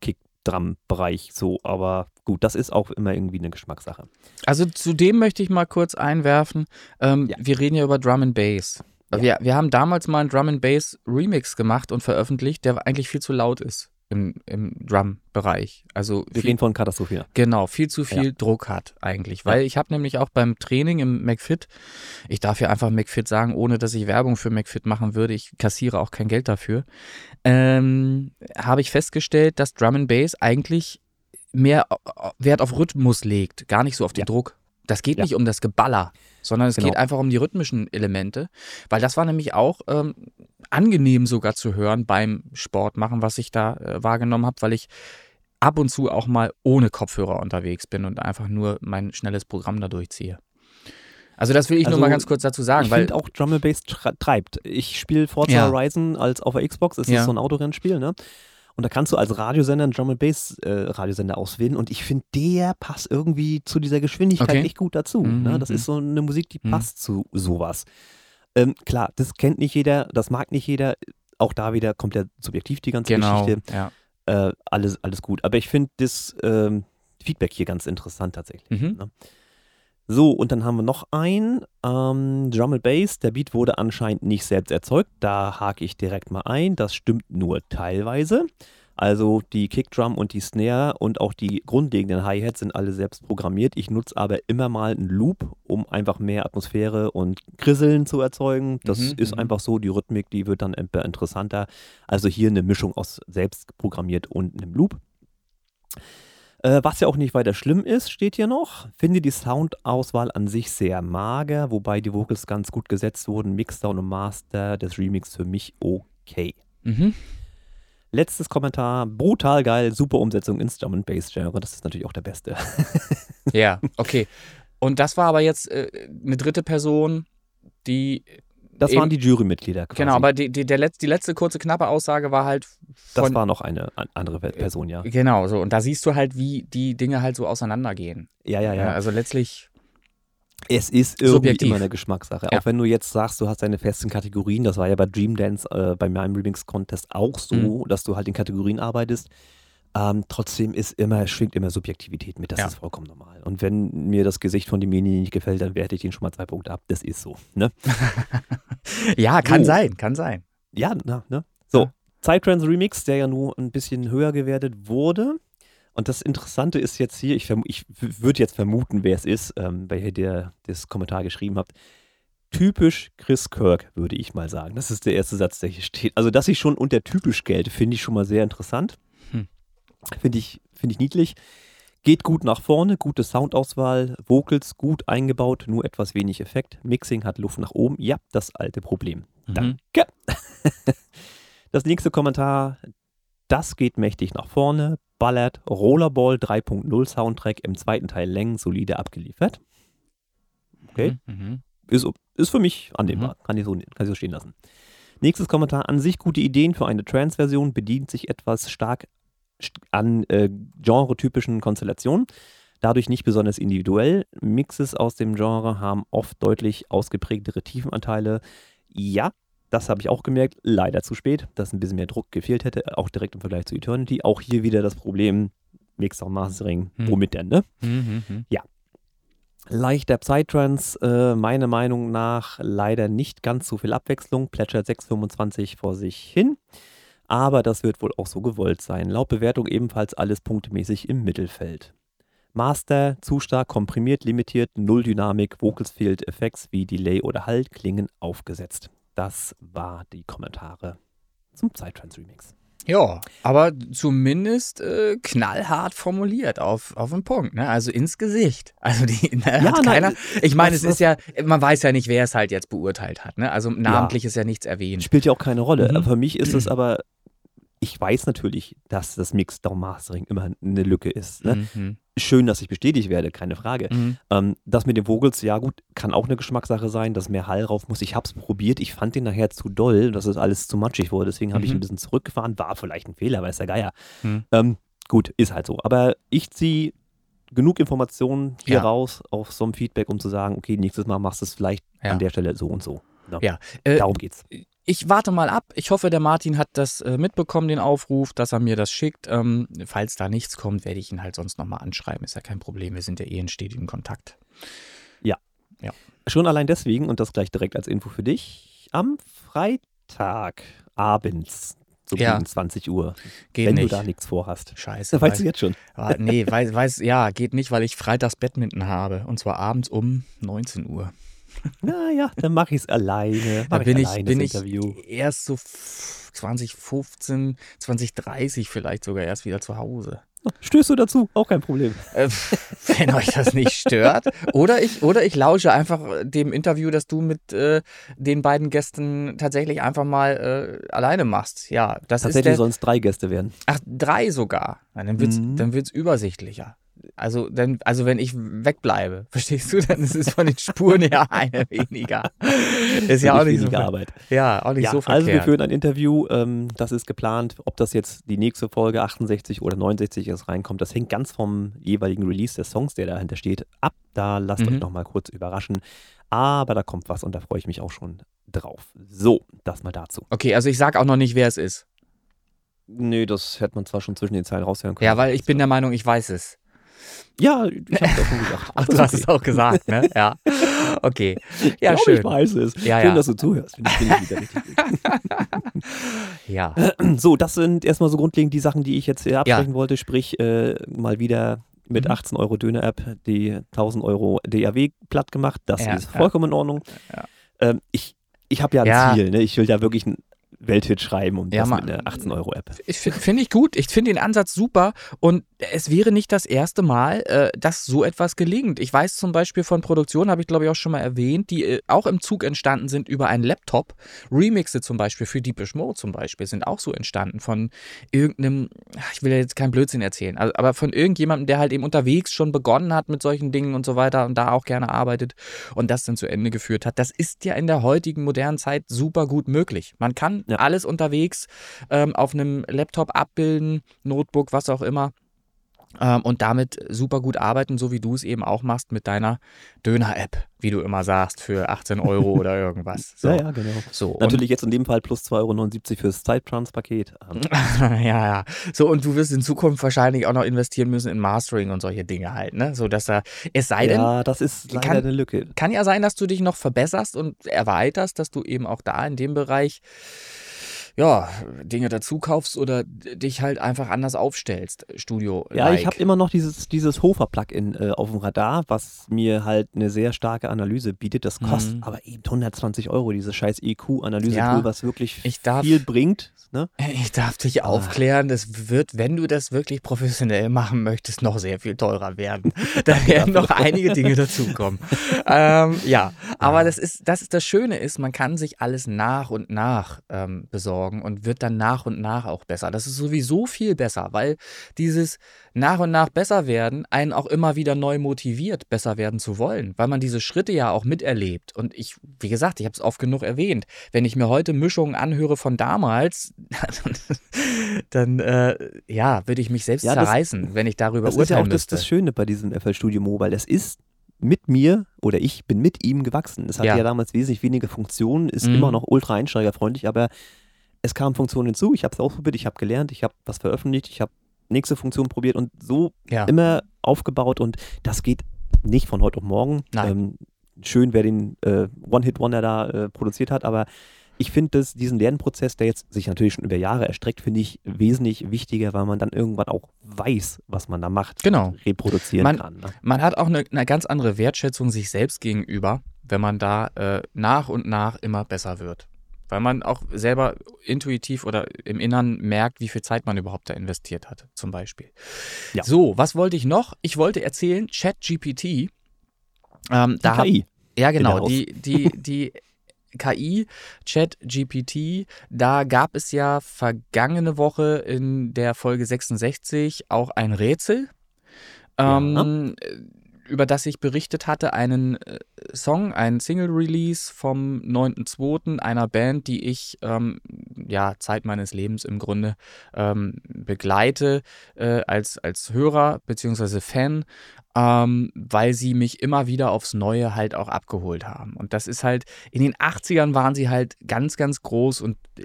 Kick-Drum-Bereich so, aber gut, das ist auch immer irgendwie eine Geschmackssache. Also zudem möchte ich mal kurz einwerfen, ähm, Ja. wir reden ja über Drum and Bass. Ja. Wir, wir haben damals mal einen Drum and Bass Remix gemacht und veröffentlicht, der eigentlich viel zu laut ist im, im Drum-Bereich. Also Wir viel, reden von Katastrophe. genau, viel zu viel Druck hat eigentlich. Weil ich habe nämlich auch beim Training im McFit, ich darf ja einfach McFit sagen, ohne dass ich Werbung für McFit machen würde, ich kassiere auch kein Geld dafür, ähm, habe ich festgestellt, dass Drum and Bass eigentlich mehr Wert auf Rhythmus legt, gar nicht so auf den Ja. Druck. Das geht Ja. nicht um das Geballer, sondern es Genau. geht einfach um die rhythmischen Elemente, weil das war nämlich auch ähm, angenehm sogar zu hören beim Sport machen, was ich da äh, wahrgenommen habe, weil ich ab und zu auch mal ohne Kopfhörer unterwegs bin und einfach nur mein schnelles Programm da durchziehe. Also das will ich nur Also, mal ganz kurz dazu sagen, ich weil auch Drum Bass treibt. Ich spiele Forza Ja. Horizon als auf der Xbox, es Ja. ist so ein Autorennspiel, ne? Und da kannst du als Radiosender einen Drum and Bass äh, Radiosender auswählen und ich finde, der passt irgendwie zu dieser Geschwindigkeit Okay. echt gut dazu. Mhm, Ne? Das mhm. ist so eine Musik, die Mhm. passt zu sowas. Ähm, klar, das kennt nicht jeder, das mag nicht jeder. Auch da wieder kommt ja subjektiv die ganze genau, Geschichte. ja. Äh, alles, alles gut. Aber ich finde das ähm, Feedback hier ganz interessant tatsächlich. Mhm. Ne? So, und dann haben wir noch ein ähm, Drum and Bass. Der Beat wurde anscheinend nicht selbst erzeugt. Da hake ich direkt mal ein. Das stimmt nur teilweise. Also die Kickdrum und die Snare und auch die grundlegenden Hi-Hats sind alle selbst programmiert. Ich nutze aber immer mal einen Loop, um einfach mehr Atmosphäre und Krisseln zu erzeugen. Das Mhm, ist mhm. einfach so. Die Rhythmik, die wird dann interessanter. Also hier eine Mischung aus selbst programmiert und einem Loop. Äh, was ja auch nicht weiter schlimm ist, steht hier noch. Finde die Soundauswahl an sich sehr mager, wobei die Vocals ganz gut gesetzt wurden. Mixdown und Master des Remix für mich okay. Mhm. Letztes Kommentar, brutal geil, super Umsetzung ins Drum and Bass Genre. Das ist natürlich auch der beste. Ja, okay. Und das war aber jetzt äh, eine dritte Person, die Das Eben- waren die Jurymitglieder quasi. Genau, aber die, die, der Letz-, die letzte kurze, knappe Aussage war halt das von. war noch eine an- andere Person, ja. genau, so. Und da siehst du halt, wie die Dinge halt so auseinandergehen. Ja, ja, ja. also letztlich. Es ist irgendwie Subjektiv. immer eine Geschmackssache. Ja. Auch wenn du jetzt sagst, du hast deine festen Kategorien, das war ja bei Dream Dance, äh, bei meinem Remix-Contest auch so, Mhm. dass du halt in Kategorien arbeitest. Ähm, trotzdem ist immer, schwingt immer Subjektivität mit, das Ja. ist vollkommen normal. Und wenn mir das Gesicht von demjenigen nicht gefällt, dann werte ich den schon mal zwei Punkte ab. Das ist so. Ne? Ja, kann So. sein, kann sein. Ja, na, ne? So, Ja. Psytrance Remix, der ja nur ein bisschen höher gewertet wurde. Und das Interessante ist jetzt hier, ich, ich würde jetzt vermuten, wer es ist, ähm, wer hier der, das Kommentar geschrieben hat. Typisch Chris Kirk, würde ich mal sagen. Das ist der erste Satz, der hier steht. Also, dass ich schon unter typisch gelte, finde ich schon mal sehr interessant. Finde ich, finde ich niedlich. Geht gut nach vorne, gute Soundauswahl, Vocals gut eingebaut, nur etwas wenig Effekt. Mixing hat Luft nach oben. Ja, das alte Problem. Mhm. Danke. Das nächste Kommentar. Das geht mächtig nach vorne. Ballert, Rollerball 3.0 Soundtrack im zweiten Teil Längen solide abgeliefert. Okay. Mhm. Ist, ist für mich annehmbar. Kann, ich so, kann ich so stehen lassen. Nächstes Kommentar. An sich gute Ideen für eine Trance-Version, bedient sich etwas stark st- an äh, genretypischen Konstellationen. Dadurch nicht besonders individuell. Mixes aus dem Genre haben oft deutlich ausgeprägtere Tiefenanteile. Ja, das habe ich auch gemerkt. Leider zu spät, dass ein bisschen mehr Druck gefehlt hätte, auch direkt im Vergleich zu Eternity. Auch hier wieder das Problem, Mix und Mastering, Hm. womit denn, ne? Mhm. Mhm. Leichter Psytrance, äh, meiner Meinung nach leider nicht ganz so viel Abwechslung, plätschert 6,25 vor sich hin. Aber das wird wohl auch so gewollt sein. Laut Bewertung ebenfalls alles punktemäßig im Mittelfeld. Master, zu stark komprimiert, limitiert, null Dynamik, Vocals fehlt, Effects wie Delay oder Halt klingen aufgesetzt. Das war die Kommentare zum Psytrance Remix. Ja, aber zumindest äh, knallhart formuliert auf, auf den Punkt, ne? Also ins Gesicht. Also die ne, Ja, hat nein, keiner. Ich meine, es ist ja, man weiß ja nicht, wer es halt jetzt beurteilt hat, ne? Also namentlich ist ja nichts erwähnt. Spielt ja auch keine Rolle. Mhm. Für mich ist es aber, ich weiß natürlich, dass das Mix-Down-Mastering immer eine Lücke ist. Ne? Mhm. Schön, dass ich bestätigt werde, keine Frage. Mhm. Ähm, das mit den Vogels, ja gut, kann auch eine Geschmackssache sein, dass mehr Hall rauf muss. Ich habe es probiert, ich fand den nachher zu doll, dass es alles zu matschig wurde. Deswegen habe ich Mhm. ein bisschen zurückgefahren. War vielleicht ein Fehler, weiß der Geier. Mhm. Ähm, gut, ist halt so. Aber ich ziehe genug Informationen hier Ja. raus auf so ein Feedback, um zu sagen, okay, nächstes Mal machst du es vielleicht Ja. an der Stelle so und so. Ne? Ja. Äh, Darum geht's. Ich warte mal ab. Ich hoffe, der Martin hat das äh, mitbekommen, den Aufruf, dass er mir das schickt. Ähm, falls da nichts kommt, werde ich ihn halt sonst nochmal anschreiben. Ist ja kein Problem. Wir sind ja eh in stetigem Kontakt. Schon allein deswegen, und das gleich direkt als Info für dich, am Freitag abends, so Ja. gegen 20 Uhr, Geht wenn nicht. du da nichts vorhast. Scheiße. Da weißt weiß- du jetzt schon. Nee, weiß, weiß, ja, geht nicht, weil ich freitags Badminton habe. Und zwar abends um 19 Uhr. Naja, dann mache ich es alleine. Da Mach bin ich, alleine bin das ich Interview. erst so f- 2015, 2030 vielleicht sogar erst wieder zu Hause. Stößt du dazu? Auch kein Problem. Äh, wenn euch das nicht stört. Oder ich, oder ich lausche einfach dem Interview, das du mit äh, den beiden Gästen tatsächlich einfach mal äh, alleine machst. Ja, das ist Tatsächlich der, sollen es drei Gäste werden. Ach, drei sogar. Dann wird's, Mhm. dann wird's übersichtlicher. Also, dann, also wenn ich wegbleibe, verstehst du, dann ist es von den Spuren her eine weniger. Ist ja auch nicht so, ver- Arbeit. ja, auch nicht Ja, so also wir verkehrt. führen ein Interview, ähm, das ist geplant. Ob das jetzt die nächste Folge 68 oder 69 ist, reinkommt, das hängt ganz vom jeweiligen Release des Songs, der dahinter steht, ab. Da lasst Mhm. euch noch mal kurz überraschen. Aber da kommt was und da freue ich mich auch schon drauf. So, das mal dazu. okay, also ich sag auch noch nicht, wer es ist. Nö, das hätte man zwar schon zwischen den Zeilen raushören können. Ja, weil ich bin der Meinung, ich weiß es. Ja, ich hab's auch schon gesagt. Ach, du hast es auch gesagt, ne? Ja. Okay. Ja, glaub, schön. Ich weiß es. Ja, schön, ja. dass du zuhörst. Finde ich, finde ich wieder richtig. Ja. So, das sind erstmal so grundlegend die Sachen, die ich jetzt hier absprechen wollte. Sprich, äh, mal wieder mit Mhm. 18 Euro Döner-App die 1000 Euro DAW platt gemacht. Das Ja, ist ja. vollkommen in Ordnung. Ja. Ähm, ich ich habe ja ein Ja. Ziel. Ne? Ich will da wirklich Welthit schreiben und Ja, das mit einer 18 Euro App. Ich finde find ich gut. Ich finde den Ansatz super und es wäre nicht das erste Mal, äh, dass so etwas gelingt. Ich weiß zum Beispiel von Produktionen, habe ich glaube ich auch schon mal erwähnt, die äh, auch im Zug entstanden sind über einen Laptop. Remixe zum Beispiel für Deepish Mode zum Beispiel sind auch so entstanden von irgendeinem, ich will ja jetzt keinen Blödsinn erzählen, also, aber von irgendjemandem, der halt eben unterwegs schon begonnen hat mit solchen Dingen und so weiter und da auch gerne arbeitet und das dann zu Ende geführt hat. Das ist ja in der heutigen modernen Zeit super gut möglich. Man kann Ja. alles unterwegs ähm, auf einem Laptop abbilden, Notebook, was auch immer. Ähm, und damit super gut arbeiten, so wie du es eben auch machst mit deiner Döner-App, wie du immer sagst, für 18 Euro oder irgendwas. So. Ja, ja, genau. So, Natürlich jetzt in dem Fall plus 2,79 Euro fürs Zeittrans-Paket. Ähm, ja, ja. So, und du wirst in Zukunft wahrscheinlich auch noch investieren müssen in Mastering und solche Dinge halt, ne? So, dass er, es sei denn, ja, das ist leider kann- eine Lücke. kann ja sein, dass du dich noch verbesserst und erweiterst, dass du eben auch da in dem Bereich ja, Dinge dazu kaufst oder dich halt einfach anders aufstellst, Studio. Ja, ich habe immer noch dieses, dieses Hofer-Plugin äh, auf dem Radar, was mir halt eine sehr starke Analyse bietet. Das kostet Mhm. aber eben 120 Euro, dieses scheiß EQ-Analyse-Tool, Ja, was wirklich ich darf- viel bringt. Ne? Ich darf dich aufklären, das wird, wenn du das wirklich professionell machen möchtest, noch sehr viel teurer werden. Da werden noch einige Dinge dazukommen. ähm, ja, aber das ist, das ist das Schöne ist, man kann sich alles nach und nach ähm, besorgen und wird dann nach und nach auch besser. Das ist sowieso viel besser, weil dieses nach und nach besser werden einen auch immer wieder neu motiviert, besser werden zu wollen, weil man diese Schritte ja auch miterlebt. Und ich, wie gesagt, ich habe es oft genug erwähnt, wenn ich mir heute Mischungen anhöre von damals, dann äh, ja, würde ich mich selbst Ja, das- zerreißen, wenn ich darüber Das ist ja urteilen auch das, das Schöne bei diesem FL Studio Mobile. Das ist mit mir oder ich bin mit ihm gewachsen. Es hatte Ja. ja, damals wesentlich weniger Funktionen, ist Mhm. immer noch ultra einsteigerfreundlich, aber es kamen Funktionen hinzu. Ich habe es ausprobiert, ich habe gelernt, ich habe was veröffentlicht, ich habe nächste Funktion probiert und so ja. immer aufgebaut und das geht nicht von heute auf morgen. Ähm, schön, wer den äh, One-Hit-Wonder da äh, produziert hat, aber ich finde diesen Lernprozess, der jetzt sich natürlich schon über Jahre erstreckt, finde ich wesentlich wichtiger, weil man dann irgendwann auch weiß, was man da macht Genau. und reproduzieren Man- kann. Ne? Man hat auch eine, eine ganz andere Wertschätzung sich selbst gegenüber, wenn man da äh, nach und nach immer besser wird. Weil man auch selber intuitiv oder im Innern merkt, wie viel Zeit man überhaupt da investiert hat, zum Beispiel. Ja. So, was wollte ich noch? Ich wollte erzählen, ChatGPT. Ähm, da hab- KI. Ja, genau. Die, die, die KI, ChatGPT, da gab es ja vergangene Woche in der Folge 66 auch ein Rätsel, ähm, über das ich berichtet hatte, einen äh, Song, einen Single-Release vom 9.2. einer Band, die ich ähm, ja Zeit meines Lebens im Grunde ähm, begleite äh, als, als Hörer bzw. Fan ähm, weil sie mich immer wieder aufs Neue halt auch abgeholt haben. Und das ist halt, in den 80ern waren sie halt ganz, ganz groß und äh,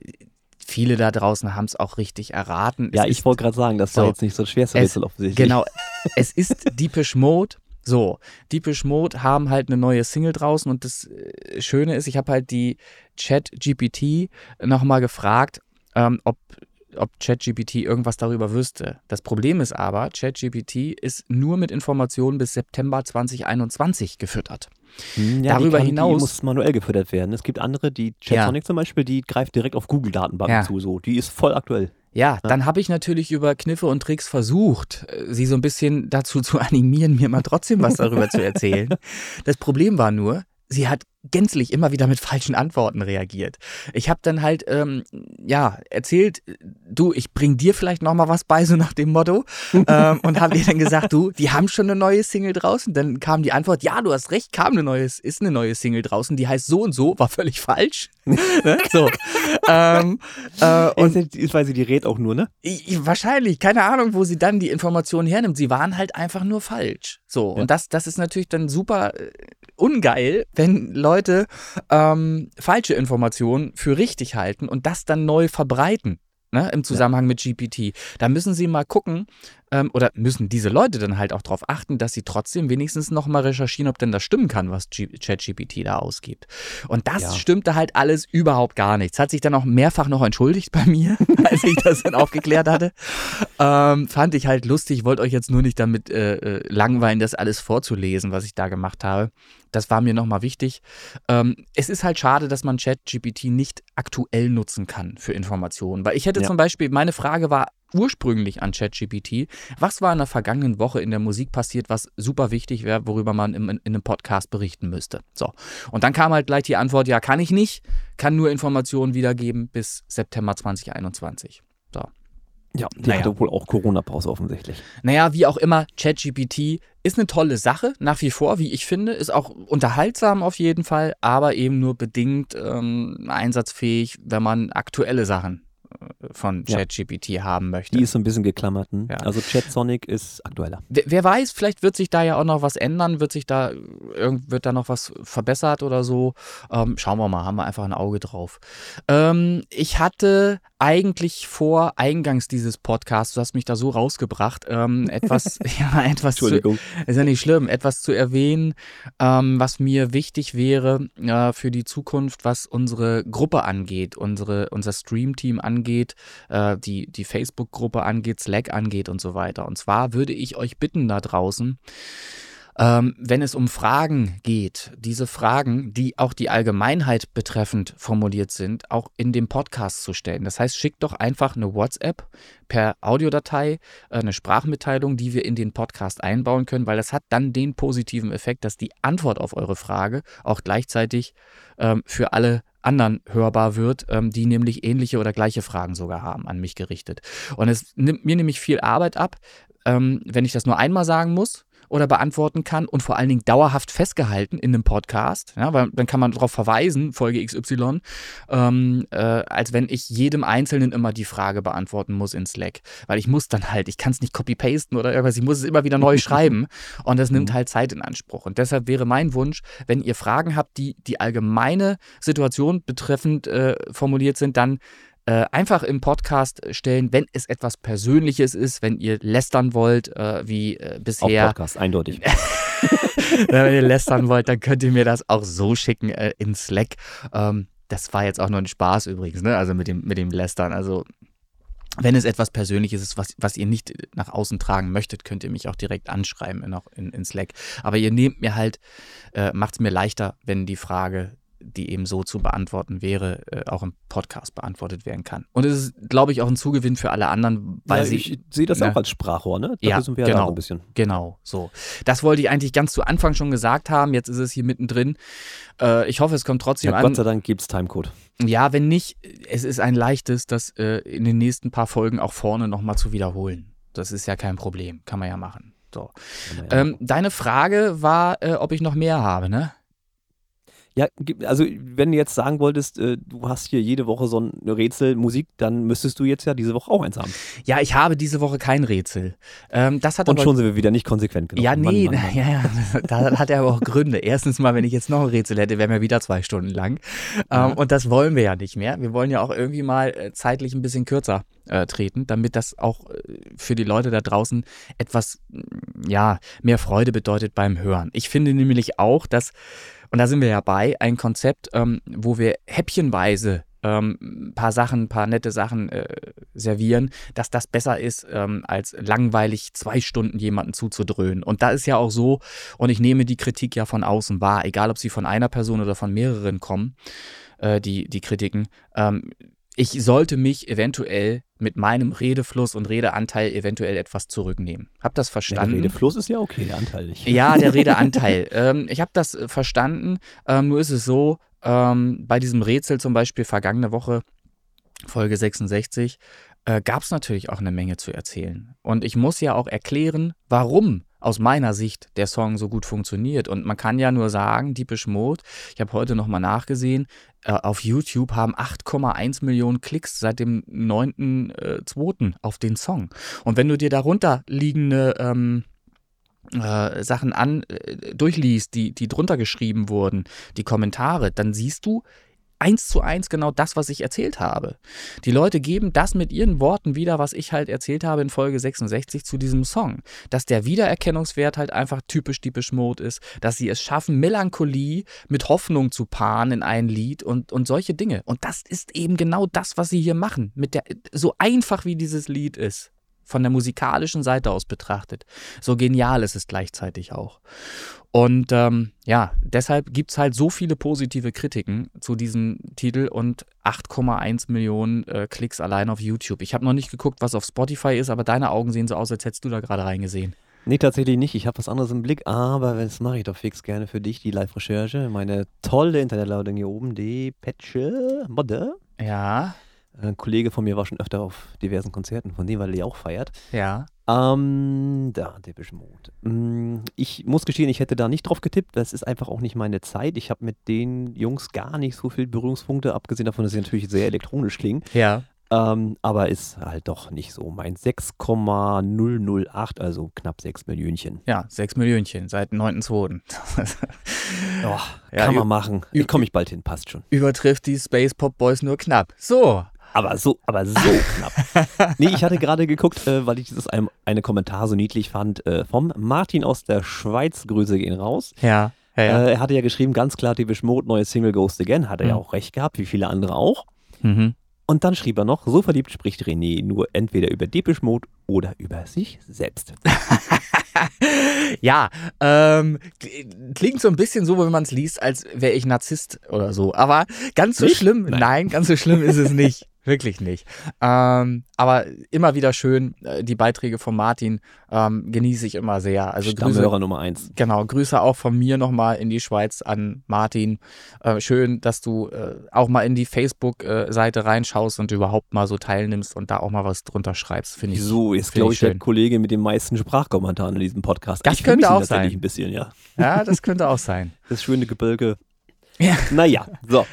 viele da draußen haben es auch richtig erraten. Ja, Es ich wollte gerade sagen, das war so. jetzt nicht so das schwerste Es- Rätsel offensichtlich. Genau, es ist Deepish Mode. So, Deepish Mode haben halt eine neue Single draußen und das äh, Schöne ist, ich habe halt die Chat-GPT nochmal gefragt, ähm, ob, ob ChatGPT irgendwas darüber wüsste. Das Problem ist aber, ChatGPT ist nur mit Informationen bis September 2021 gefüttert. Hm, ja, Darüber die hinaus- Die muss manuell gefüttert werden. Es gibt andere, die Chatsonic zum Beispiel, die greift direkt auf Google-Datenbanken Ja. zu. So. Die ist voll aktuell. Ja, dann habe ich natürlich über Kniffe und Tricks versucht, äh, sie so ein bisschen dazu zu animieren, mir mal trotzdem was darüber zu erzählen. Das Problem war nur, sie hat gänzlich immer wieder mit falschen Antworten reagiert. Ich habe dann halt, ähm, ja, erzählt, du, ich bring dir vielleicht noch mal was bei, so nach dem Motto. ähm, und habe ihr dann gesagt, du, die haben schon eine neue Single draußen. Dann kam die Antwort, ja, du hast recht, kam eine neue, ist eine neue Single draußen, die heißt so und so, war völlig falsch. ne? So. ähm, äh, und ist, weil sie die rät auch nur, ne? ich, ich- wahrscheinlich, keine Ahnung, wo sie dann die Informationen hernimmt. Sie waren halt einfach nur falsch. So, Ja. und das, das ist natürlich dann super äh, ungeil, wenn Leute ähm, falsche Informationen für richtig halten und das dann neu verbreiten. Ne, Im Zusammenhang mit GPT. Da müssen sie mal gucken, ähm, oder müssen diese Leute dann halt auch darauf achten, dass sie trotzdem wenigstens noch mal recherchieren, ob denn das stimmen kann, was ChatGPT da ausgibt. Und das Ja. stimmte halt alles überhaupt gar nichts. Hat sich dann auch mehrfach noch entschuldigt bei mir, als ich das dann aufgeklärt hatte. Ähm, fand ich halt lustig, wollte euch jetzt nur nicht damit äh, äh, langweilen, das alles vorzulesen, was ich da gemacht habe. Das war mir nochmal wichtig. Ähm, es ist halt schade, dass man ChatGPT nicht aktuell nutzen kann für Informationen. Weil ich hätte Ja. zum Beispiel, meine Frage war ursprünglich an ChatGPT, was war in der vergangenen Woche in der Musik passiert, was super wichtig wäre, worüber man im, in einem Podcast berichten müsste. So. Und dann kam halt gleich die Antwort, ja, kann ich nicht, kann nur Informationen wiedergeben bis September 2021. So. Ja, die Naja. hatte wohl auch Corona-Pause offensichtlich. Naja, wie auch immer, ChatGPT ist eine tolle Sache, nach wie vor, wie ich finde, ist auch unterhaltsam auf jeden Fall, aber eben nur bedingt ähm, einsatzfähig, wenn man aktuelle Sachen von Ja. ChatGPT haben möchte. Die ist so ein bisschen geklammert. hm? Ja. Also Chatsonic ist aktueller. Wer, weiß, vielleicht wird sich da ja auch noch was ändern, wird sich da wird da noch was verbessert oder so. Ähm, schauen wir mal, haben wir einfach ein Auge drauf. Ähm, ich hatte eigentlich vor eingangs dieses Podcasts, du hast mich da so rausgebracht, ähm, etwas, ja, etwas zu, ist ja nicht schlimm, etwas zu erwähnen, ähm, was mir wichtig wäre äh, für die Zukunft, was unsere Gruppe angeht, unsere, unser Stream-Team angeht, äh, die, die Facebook-Gruppe angeht, Slack angeht und so weiter. Und zwar würde ich euch bitten da draußen, ähm, wenn es um Fragen geht, diese Fragen, die auch die Allgemeinheit betreffend formuliert sind, auch in dem Podcast zu stellen. Das heißt, schickt doch einfach eine WhatsApp per Audiodatei, äh, eine Sprachmitteilung, die wir in den Podcast einbauen können, weil das hat dann den positiven Effekt, dass die Antwort auf eure Frage auch gleichzeitig ähm, für alle anderen hörbar wird, ähm, die nämlich ähnliche oder gleiche Fragen sogar haben an mich gerichtet. Und es nimmt mir nämlich viel Arbeit ab, ähm, wenn ich das nur einmal sagen muss oder beantworten kann und vor allen Dingen dauerhaft festgehalten in einem Podcast, ja, weil dann kann man darauf verweisen, Folge XY, ähm, äh, als wenn ich jedem Einzelnen immer die Frage beantworten muss in Slack. Weil ich muss dann halt, ich kann es nicht copy-pasten oder irgendwas, ich muss es immer wieder neu schreiben und das nimmt mhm. halt Zeit in Anspruch. Und deshalb wäre mein Wunsch, wenn ihr Fragen habt, die die allgemeine Situation betreffend äh, formuliert sind, dann äh, einfach im Podcast stellen, wenn es etwas Persönliches ist, wenn ihr lästern wollt, äh, wie äh, bisher. Auf Podcast, eindeutig. wenn ihr lästern wollt, dann könnt ihr mir das auch so schicken äh, in Slack. Ähm, das war jetzt auch nur ein Spaß übrigens, ne? Also mit dem, mit dem Lästern. Also wenn es etwas Persönliches ist, was, was ihr nicht nach außen tragen möchtet, könnt ihr mich auch direkt anschreiben in, in, in Slack. Aber ihr nehmt mir halt, äh, macht es mir leichter, wenn die Frage die eben so zu beantworten wäre, äh, auch im Podcast beantwortet werden kann. Und es ist, glaube ich, auch ein Zugewinn für alle anderen, weil ja, sie. Ich sehe das ne, auch als Sprachrohr, ne? Da ja, wir genau, ja ein bisschen. Genau, so. Das wollte ich eigentlich ganz zu Anfang schon gesagt haben. Jetzt ist es hier mittendrin. Äh, ich hoffe, es kommt trotzdem ja, an. Gott sei Dank gibt es Timecode. Ja, wenn nicht, es ist ein leichtes, das äh, in den nächsten paar Folgen auch vorne nochmal zu wiederholen. Das ist ja kein Problem. Kann man ja machen. So. Ja ähm, deine Frage war, äh, ob ich noch mehr habe, ne? Ja, also wenn du jetzt sagen wolltest, äh, du hast hier jede Woche so ein Rätsel Musik, dann müsstest du jetzt ja diese Woche auch eins haben. Ja, ich habe diese Woche kein Rätsel. Ähm, das hat Und schon sind wir wieder nicht konsequent genug. Ja, nee, Mann, Mann, Mann. ja, ja, da hat er aber auch Gründe. Erstens mal, wenn ich jetzt noch ein Rätsel hätte, wären wir wieder zwei Stunden lang. Ähm, Und das wollen wir ja nicht mehr. Wir wollen ja auch irgendwie mal äh, zeitlich ein bisschen kürzer äh, treten, damit das auch für die Leute da draußen etwas, ja, mehr Freude bedeutet beim Hören. Ich finde nämlich auch, dass und da sind wir ja bei, ein Konzept, ähm, wo wir häppchenweise ähm, ein paar Sachen, ein paar nette Sachen äh, servieren, dass das besser ist, ähm, als langweilig zwei Stunden jemanden zuzudröhnen. Und da ist ja auch so, und ich nehme die Kritik ja von außen wahr, egal ob sie von einer Person oder von mehreren kommen, äh, die, die Kritiken. Ähm, ich sollte mich eventuell mit meinem Redefluss und Redeanteil eventuell etwas zurücknehmen. Hab das verstanden? der Redefluss ist ja okay, der Anteil nicht. Ja, der Redeanteil. ähm, ich habe das äh, verstanden. Ähm, nur ist es so, ähm, bei diesem Rätsel zum Beispiel vergangene Woche, Folge 66, äh, gab es natürlich auch eine Menge zu erzählen. Und ich muss ja auch erklären, warum aus meiner Sicht der Song so gut funktioniert. Und man kann ja nur sagen, Deepish Mode, ich habe heute nochmal nachgesehen, äh, auf YouTube haben 8,1 Millionen Klicks seit dem 9.2. Äh, auf den Song. Und wenn du dir darunter liegende ähm, äh, Sachen an äh, durchliest, die, die drunter geschrieben wurden, die Kommentare, dann siehst du, eins zu eins genau das, was ich erzählt habe. Die Leute geben das mit ihren Worten wieder, was ich halt erzählt habe in Folge 66 zu diesem Song. Dass der Wiedererkennungswert halt einfach typisch typisch Mode ist, dass sie es schaffen, Melancholie mit Hoffnung zu paaren in ein Lied und, und solche Dinge. Und das ist eben genau das, was sie hier machen. Mit der, so einfach wie dieses Lied ist von der musikalischen Seite aus betrachtet. So genial ist es gleichzeitig auch. Und ähm, ja, deshalb gibt es halt so viele positive Kritiken zu diesem Titel und 8,1 Millionen äh, Klicks allein auf YouTube. Ich habe noch nicht geguckt, was auf Spotify ist, aber deine Augen sehen so aus, als hättest du da gerade reingesehen. Nee, tatsächlich nicht. Ich habe was anderes im Blick, aber das mache ich doch fix gerne für dich, die Live-Recherche. Meine tolle Internetladung hier oben, die Patche Modde. Ja. Ein Kollege von mir war schon öfter auf diversen Konzerten von dem, weil er die auch feiert. Ja. Ähm, da, Depeche Mode. Mm, ich muss gestehen, ich hätte da nicht drauf getippt. Das ist einfach auch nicht meine Zeit. Ich habe mit den Jungs gar nicht so viele Berührungspunkte, abgesehen davon, dass sie natürlich sehr elektronisch klingen. Ja. Ähm, aber ist halt doch nicht so. Mein 6,008, also knapp 6 Millionchen. Ja, 6 Millionchen seit 9.2. oh, ja, kann man machen. Ich komme ich bald hin, passt schon. Übertrifft die Space Pop Boys nur knapp. So, aber so, aber so knapp. Nee, ich hatte gerade geguckt, äh, weil ich dieses ein, eine Kommentar so niedlich fand, äh, vom Martin aus der Schweiz. Grüße gehen raus. Ja. ja, ja. Äh, er hatte ja geschrieben, ganz klar, Depeche Mode, neue Single Ghost Again. Hat er mhm. ja auch recht gehabt, wie viele andere auch. Mhm. Und dann schrieb er noch, so verliebt spricht René nur entweder über Depeche Mode oder über sich selbst. ja, ähm, klingt so ein bisschen so, wenn man es liest, als wäre ich Narzisst oder so. Aber ganz so Nicht? schlimm, Nein. nein. ganz so schlimm ist es nicht. Wirklich nicht. Ähm, aber immer wieder schön, äh, die Beiträge von Martin ähm, genieße ich immer sehr. Also Grüße, Stammhörer Nummer eins. genau, Grüße auch von mir nochmal in die Schweiz an Martin. Äh, schön, dass du äh, auch mal in die Facebook-Seite reinschaust und überhaupt mal so teilnimmst und da auch mal was drunter schreibst. Finde ich So, ist glaube ich ich der. Kollege mit den meisten Sprachkommentaren in diesem Podcast. Das ich könnte auch sein. ein bisschen, ja. Ja, das könnte auch sein. Das schöne Gebirge. Ja. Naja, so.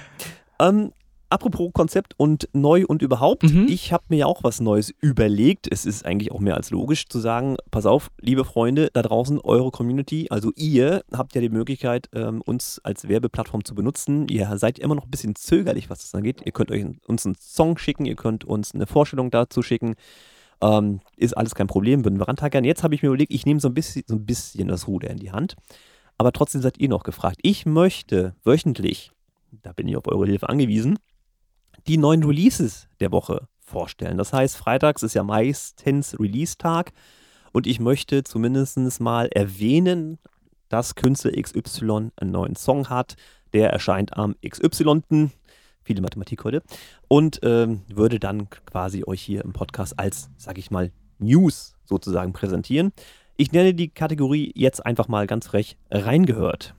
Ähm, apropos Konzept und neu und überhaupt, Mhm. ich habe mir ja auch was Neues überlegt. Es ist eigentlich auch mehr als logisch zu sagen, pass auf, liebe Freunde da draußen, eure Community, also ihr habt ja die Möglichkeit, ähm, uns als Werbeplattform zu benutzen. Ihr seid immer noch ein bisschen zögerlich, was das angeht. Ihr könnt euch uns einen Song schicken, ihr könnt uns eine Vorstellung dazu schicken. Ähm, ist alles kein Problem, würden wir rantackern. Jetzt habe ich mir überlegt, ich nehme so ein bisschen, so ein bisschen das Ruder in die Hand. Aber trotzdem seid ihr noch gefragt. Ich möchte wöchentlich, da bin ich auf eure Hilfe angewiesen, die neuen Releases der Woche vorstellen. Das heißt, freitags ist ja meistens Release-Tag und ich möchte zumindest mal erwähnen, dass Künstler XY einen neuen Song hat. Der erscheint am XY. Viele Mathematik heute. Und ähm, würde dann quasi euch hier im Podcast als, sag ich mal, News sozusagen präsentieren. Ich nenne die Kategorie jetzt einfach mal ganz frech reingehört.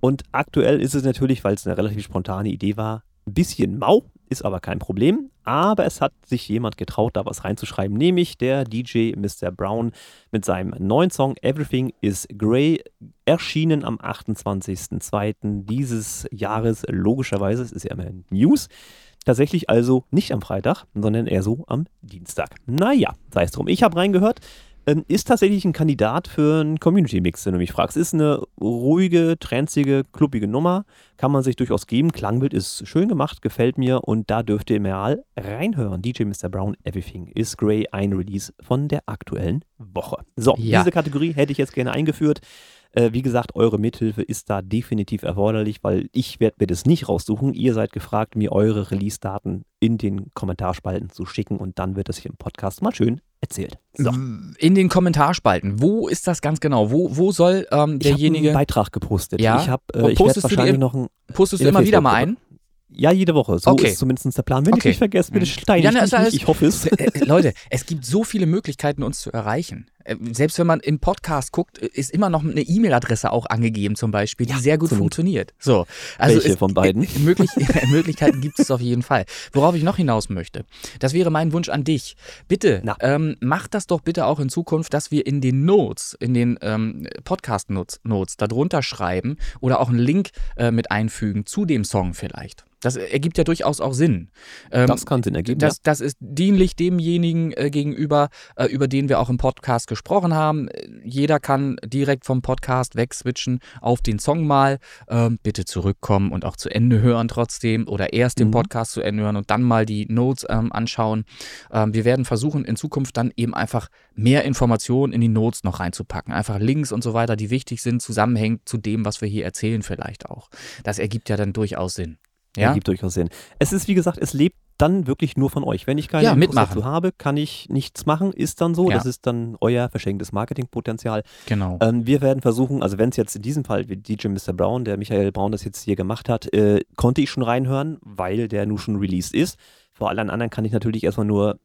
Und aktuell ist es natürlich, weil es eine relativ spontane Idee war, ein bisschen mau, ist aber kein Problem. Aber es hat sich jemand getraut, da was reinzuschreiben, nämlich der DJ Mr. Brown mit seinem neuen Song Everything is Grey, erschienen am 28.02. dieses Jahres. Logischerweise, es ist ja immer News. Tatsächlich also nicht am Freitag, sondern eher so am Dienstag. Naja, sei es drum. Ich habe reingehört. Ähm, ist tatsächlich ein Kandidat für einen Community-Mix, wenn du mich fragst. Ist eine ruhige, tränzige, kluppige Nummer. Kann man sich durchaus geben. Klangbild ist schön gemacht, gefällt mir und da dürft ihr mal reinhören. DJ Mr. Brown, Everything is Grey, ein Release von der aktuellen Woche. So, Ja. diese Kategorie hätte ich jetzt gerne eingeführt. Äh, wie gesagt, eure Mithilfe ist da definitiv erforderlich, weil ich werde mir das nicht raussuchen. Ihr seid gefragt, mir eure Release-Daten in den Kommentarspalten zu schicken und dann wird das hier im Podcast mal schön erzählt. So. In den Kommentarspalten. Wo ist das ganz genau? Wo, wo soll ähm, Ich habe einen derjenige. Beitrag gepostet. Ja? Ich, hab, Und äh, ich werde postest du die wahrscheinlich im- noch ein. Postest du immer wieder mal ein? Ja, jede Woche. So Okay. ist zumindest der Plan. Wenn Okay. ich mich vergesse, bitte Mhm. steine Ja, ich. Ich hoffe es. Äh, äh, Leute, es gibt so viele Möglichkeiten, uns zu erreichen. Äh, Selbst wenn man im Podcast guckt, äh, ist immer noch eine E-Mail-Adresse auch angegeben, zum Beispiel, die Ja, sehr gut funktioniert. So, also Welche es, von beiden? Möglich, Möglichkeiten gibt es auf jeden Fall. Worauf ich noch hinaus möchte, das wäre mein Wunsch an dich. Bitte, ähm, mach das doch bitte auch in Zukunft, dass wir in den Notes, in den ähm, Podcast-Notes Notes darunter schreiben oder auch einen Link äh, mit einfügen zu dem Song vielleicht. Das ergibt ja durchaus auch Sinn. Ähm, Das kann Sinn ergeben. das, das ist dienlich demjenigen äh, gegenüber, äh, über den wir auch im Podcast gesprochen haben. Jeder kann direkt vom Podcast wegswitchen auf den Song mal. Ähm, bitte zurückkommen und auch zu Ende hören trotzdem oder erst den Mhm. Podcast zu Ende hören und dann mal die Notes ähm, anschauen. Ähm, wir werden versuchen, in Zukunft dann eben einfach mehr Informationen in die Notes noch reinzupacken. Einfach Links und so weiter, die wichtig sind, zusammenhängt zu dem, was wir hier erzählen vielleicht auch. Das ergibt ja dann durchaus Sinn. Ja? Ergibt durchaus Sinn. Es ist, wie gesagt, es lebt dann wirklich nur von euch. Wenn ich keine Ja, Infos dazu habe, kann ich nichts machen. Ist dann so. Ja. Das ist dann euer verschenktes Marketingpotenzial. Genau. Ähm, wir werden versuchen, also wenn es jetzt in diesem Fall wie DJ Mr. Brown, der Michael Braun das jetzt hier gemacht hat, äh, konnte ich schon reinhören, weil der nur schon released ist. Vor allen anderen kann ich natürlich erstmal nur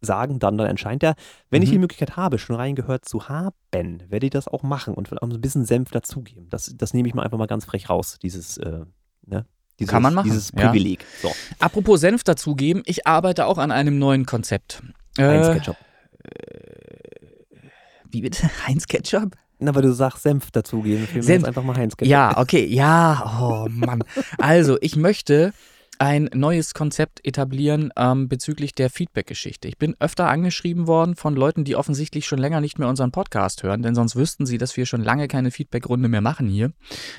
sagen, dann, dann erscheint er. Wenn ich Mhm. die Möglichkeit habe, schon reingehört zu haben, werde ich das auch machen und vielleicht auch ein bisschen Senf dazugeben. Das, das nehme ich mal einfach mal ganz frech raus, dieses, äh, ne? Dieses, Kann man machen, Dieses ja. Privileg. So, Apropos Senf dazugeben, ich arbeite auch an einem neuen Konzept. Heinz Äh, Ketchup. Wie bitte? Heinz Ketchup? Na, weil du sagst Senf dazugeben. Senf. jetzt einfach mal Heinz Ketchup. Ja, okay, ja, oh Mann. Also, ich möchte ein neues Konzept etablieren ähm, bezüglich der Feedback-Geschichte. Ich bin öfter angeschrieben worden von Leuten, die offensichtlich schon länger nicht mehr unseren Podcast hören, denn sonst wüssten sie, dass wir schon lange keine Feedback-Runde mehr machen hier,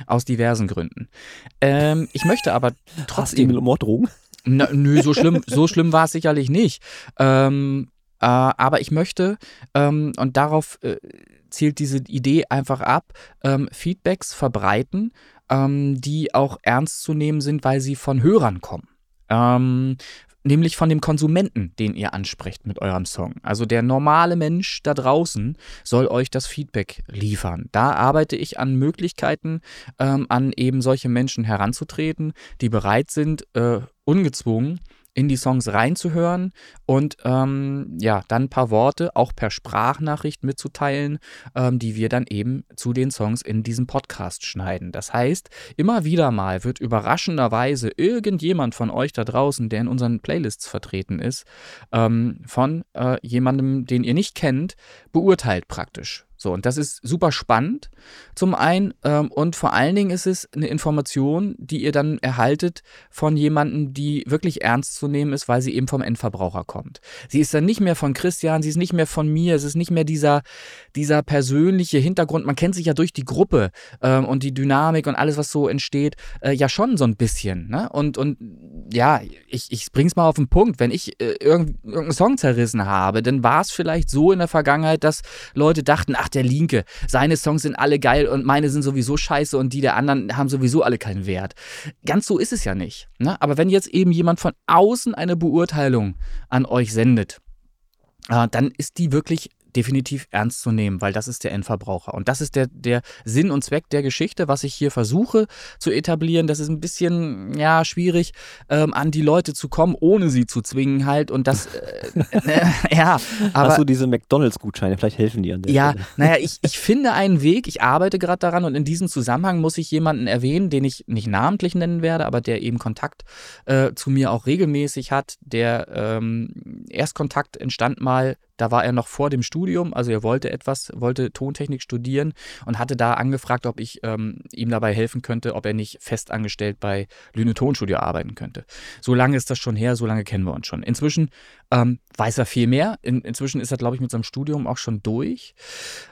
aus diversen Gründen. Ähm, ich möchte aber Trotzdem trotzdem und Morddrohung. Na, nö, so schlimm, so schlimm war es sicherlich nicht. Ähm, äh, aber ich möchte, ähm, und darauf äh, zielt diese Idee einfach ab, ähm, Feedbacks verbreiten, ähm, die auch ernst zu nehmen sind, weil sie von Hörern kommen. Ähm, nämlich von dem Konsumenten, den ihr ansprecht mit eurem Song. Also der normale Mensch da draußen soll euch das Feedback liefern. Da arbeite ich an Möglichkeiten, ähm, an eben solche Menschen heranzutreten, die bereit sind, äh, ungezwungen in die Songs reinzuhören und ähm, ja, dann ein paar Worte auch per Sprachnachricht mitzuteilen, ähm, die wir dann eben zu den Songs in diesem Podcast schneiden. Das heißt, immer wieder mal wird überraschenderweise irgendjemand von euch da draußen, der in unseren Playlists vertreten ist, ähm, von äh, jemandem, den ihr nicht kennt, beurteilt praktisch. So, und das ist super spannend zum einen ähm, und vor allen Dingen ist es eine Information, die ihr dann erhaltet von jemandem, die wirklich ernst zu nehmen ist, weil sie eben vom Endverbraucher kommt. Sie ist dann nicht mehr von Christian, sie ist nicht mehr von mir, es ist nicht mehr dieser, dieser persönliche Hintergrund. Man kennt sich ja durch die Gruppe ähm, und die Dynamik und alles, was so entsteht, äh, ja schon so ein bisschen. Ne? Und, und ja, ich, ich bring's mal auf den Punkt. Wenn ich äh, irgendeinen Song zerrissen habe, dann war es vielleicht so in der Vergangenheit, dass Leute dachten, ach, der Linke, seine Songs sind alle geil und meine sind sowieso scheiße und die der anderen haben sowieso alle keinen Wert. Ganz so ist es ja nicht. Ne? Aber wenn jetzt eben jemand von außen eine Beurteilung an euch sendet, äh, dann ist die wirklich definitiv ernst zu nehmen, weil das ist der Endverbraucher. Und das ist der, der Sinn und Zweck der Geschichte, was ich hier versuche zu etablieren. Das ist ein bisschen, ja, schwierig, ähm, an die Leute zu kommen, ohne sie zu zwingen halt. Und das, äh, äh, ja. Aber, Hast du diese McDonalds-Gutscheine? Vielleicht helfen die an der Ja, Stelle. naja, ich, ich finde einen Weg, ich arbeite gerade daran und in diesem Zusammenhang muss ich jemanden erwähnen, den ich nicht namentlich nennen werde, aber der eben Kontakt äh, zu mir auch regelmäßig hat, der ähm, Erstkontakt entstand mal da war er noch vor dem Studium, also er wollte etwas, wollte Tontechnik studieren und hatte da angefragt, ob ich ähm, ihm dabei helfen könnte, ob er nicht festangestellt bei Lüne Tonstudio arbeiten könnte. So lange ist das schon her, so lange kennen wir uns schon. Inzwischen ähm, weiß er viel mehr. In, inzwischen ist er, glaube ich, mit seinem Studium auch schon durch.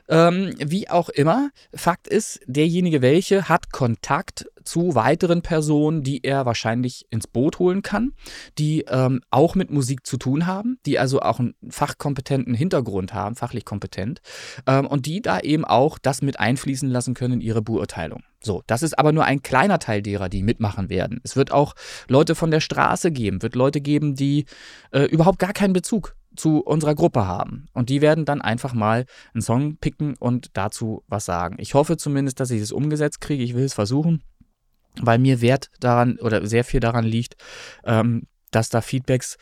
Ähm, wie auch immer, Fakt ist, derjenige welche hat Kontakt zu weiteren Personen, die er wahrscheinlich ins Boot holen kann, die ähm, auch mit Musik zu tun haben, die also auch einen fachkompetenten Hintergrund haben, fachlich kompetent, ähm, und die da eben auch das mit einfließen lassen können in ihre Beurteilung. So, das ist aber nur ein kleiner Teil derer, die mitmachen werden. Es wird auch Leute von der Straße geben, wird Leute geben, die äh, überhaupt gar keinen Bezug zu unserer Gruppe haben. Und die werden dann einfach mal einen Song picken und dazu was sagen. Ich hoffe zumindest, dass ich es umgesetzt kriege. Ich will es versuchen weil mir Wert daran oder sehr viel daran liegt, ähm, dass da Feedbacks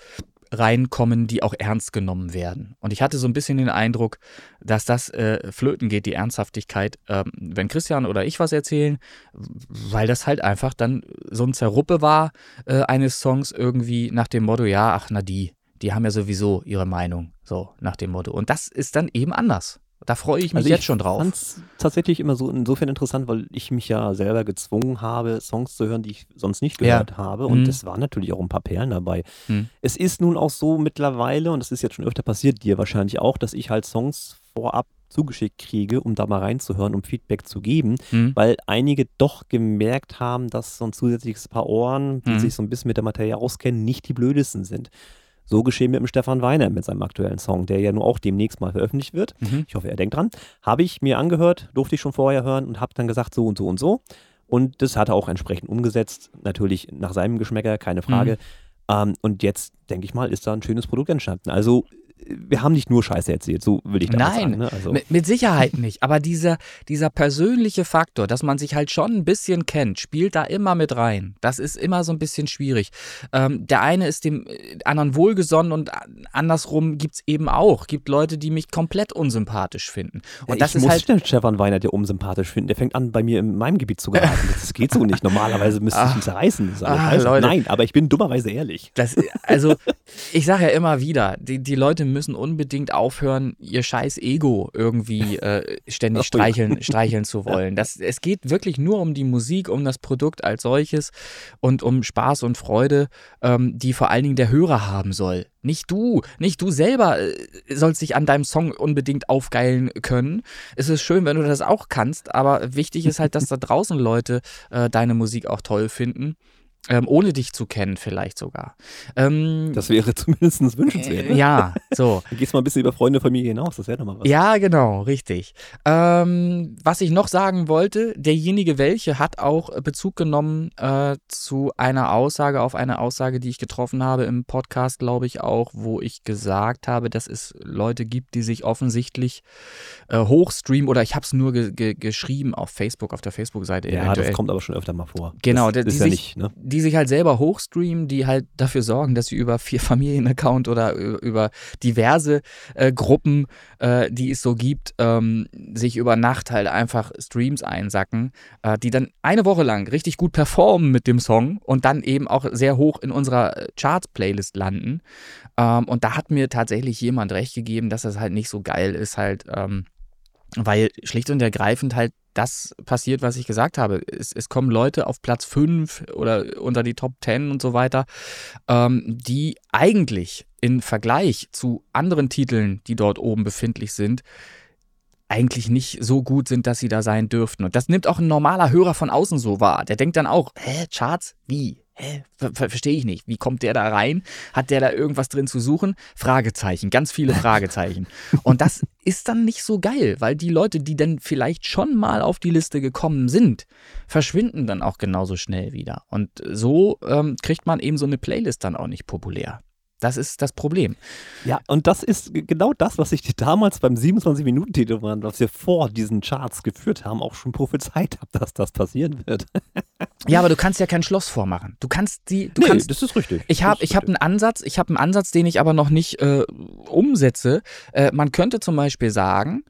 reinkommen, die auch ernst genommen werden. Und ich hatte so ein bisschen den Eindruck, dass das äh, flöten geht, die Ernsthaftigkeit, ähm, wenn Christian oder ich was erzählen, weil das halt einfach dann so ein Zerruppe war äh, eines Songs irgendwie nach dem Motto, ja, ach na die, die haben ja sowieso ihre Meinung, so nach dem Motto. Und das ist dann eben anders. Da freue ich mich also jetzt schon drauf. Ich fand es tatsächlich immer so insofern interessant, weil ich mich ja selber gezwungen habe, Songs zu hören, die ich sonst nicht gehört ja. habe. Und mhm. es waren natürlich auch ein paar Perlen dabei. Mhm. Es ist nun auch so mittlerweile, und das ist jetzt schon öfter passiert, dir wahrscheinlich auch, dass ich halt Songs vorab zugeschickt kriege, um da mal reinzuhören, um Feedback zu geben, mhm. weil einige doch gemerkt haben, dass so ein zusätzliches Paar Ohren, die mhm. sich so ein bisschen mit der Materie auskennen, nicht die blödesten sind. So geschehen mit dem Stefan Weiner mit seinem aktuellen Song, der ja nur auch demnächst mal veröffentlicht wird. Mhm. Ich hoffe, er denkt dran. Habe ich mir angehört, durfte ich schon vorher hören und habe dann gesagt, so und so und so. Und das hat er auch entsprechend umgesetzt. Natürlich nach seinem Geschmäcker, keine Frage. Mhm. Ähm, und jetzt, denke ich mal, ist da ein schönes Produkt entstanden. Also wir haben nicht nur Scheiße erzählt, so will ich das Nein, sagen. Ne? Also. Mit, mit, Sicherheit nicht. Aber dieser, dieser persönliche Faktor, dass man sich halt schon ein bisschen kennt, spielt da immer mit rein. Das ist immer so ein bisschen schwierig. Ähm, der eine ist dem äh, anderen wohlgesonnen und andersrum gibt es eben auch. Gibt Leute, die mich komplett unsympathisch finden. Und das ich ist muss halt den Stefan Weiner dir unsympathisch finden. Der fängt an, bei mir in meinem Gebiet zu geraten. Das geht so nicht. Normalerweise müsste ich ihn zerreißen. Ah, Nein, aber ich bin dummerweise ehrlich. Das, also, ich sage ja immer wieder, die, die Leute müssen unbedingt aufhören, ihr scheiß Ego irgendwie äh, ständig streicheln, streicheln zu wollen. Das, es geht wirklich nur um die Musik, um das Produkt als solches und um Spaß und Freude, ähm, die vor allen Dingen der Hörer haben soll. Nicht du, nicht du selber äh, sollst dich an deinem Song unbedingt aufgeilen können. Es ist schön, wenn du das auch kannst, aber wichtig ist halt, dass da draußen Leute äh, deine Musik auch toll finden. Ähm, ohne dich zu kennen vielleicht sogar. Ähm, das wäre zumindest wünschenswert. Äh, ja, so. Dann gehst du mal ein bisschen über Freunde, Familie hinaus, das wäre doch mal was. Ja, genau, richtig. Ähm, was ich noch sagen wollte, derjenige welche hat auch Bezug genommen äh, zu einer Aussage, auf eine Aussage, die ich getroffen habe im Podcast, glaube ich auch, wo ich gesagt habe, dass es Leute gibt, die sich offensichtlich äh, hochstreamen oder ich habe es nur ge ge geschrieben auf Facebook, auf der Facebook-Seite. Ja, eventuell. das kommt aber schon öfter mal vor. Genau, das, die, ist ja sich, nicht, ne? Die sich halt selber hochstreamen, die halt dafür sorgen, dass sie über vier Familienaccount oder über diverse äh, Gruppen, äh, die es so gibt, ähm, sich über Nacht halt einfach Streams einsacken, äh, die dann eine Woche lang richtig gut performen mit dem Song und dann eben auch sehr hoch in unserer äh, Charts-Playlist landen. Ähm, und da hat mir tatsächlich jemand recht gegeben, dass das halt nicht so geil ist, halt. Ähm, weil schlicht und ergreifend halt das passiert, was ich gesagt habe. Es, es kommen Leute auf Platz 5 oder unter die Top 10 und so weiter, ähm, die eigentlich im Vergleich zu anderen Titeln, die dort oben befindlich sind, eigentlich nicht so gut sind, dass sie da sein dürften. Und das nimmt auch ein normaler Hörer von außen so wahr. Der denkt dann auch, hä, Charts? Wie? Hä? Ver Verstehe ich nicht. Wie kommt der da rein? Hat der da irgendwas drin zu suchen? Fragezeichen, ganz viele Fragezeichen. Und das ist dann nicht so geil, weil die Leute, die dann vielleicht schon mal auf die Liste gekommen sind, verschwinden dann auch genauso schnell wieder. Und so ähm, kriegt man eben so eine Playlist dann auch nicht populär. Das ist das Problem. Ja, und das ist genau das, was ich dir damals beim 27-Minuten-Titel, was wir vor diesen Charts geführt haben, auch schon prophezeit habe, dass das passieren wird. ja, aber du kannst ja kein Schloss vormachen. Du kannst die. Du nee, kannst, das ist richtig. Ich habe hab einen Ansatz, ich habe einen Ansatz, den ich aber noch nicht äh, umsetze. Äh, man könnte zum Beispiel sagen,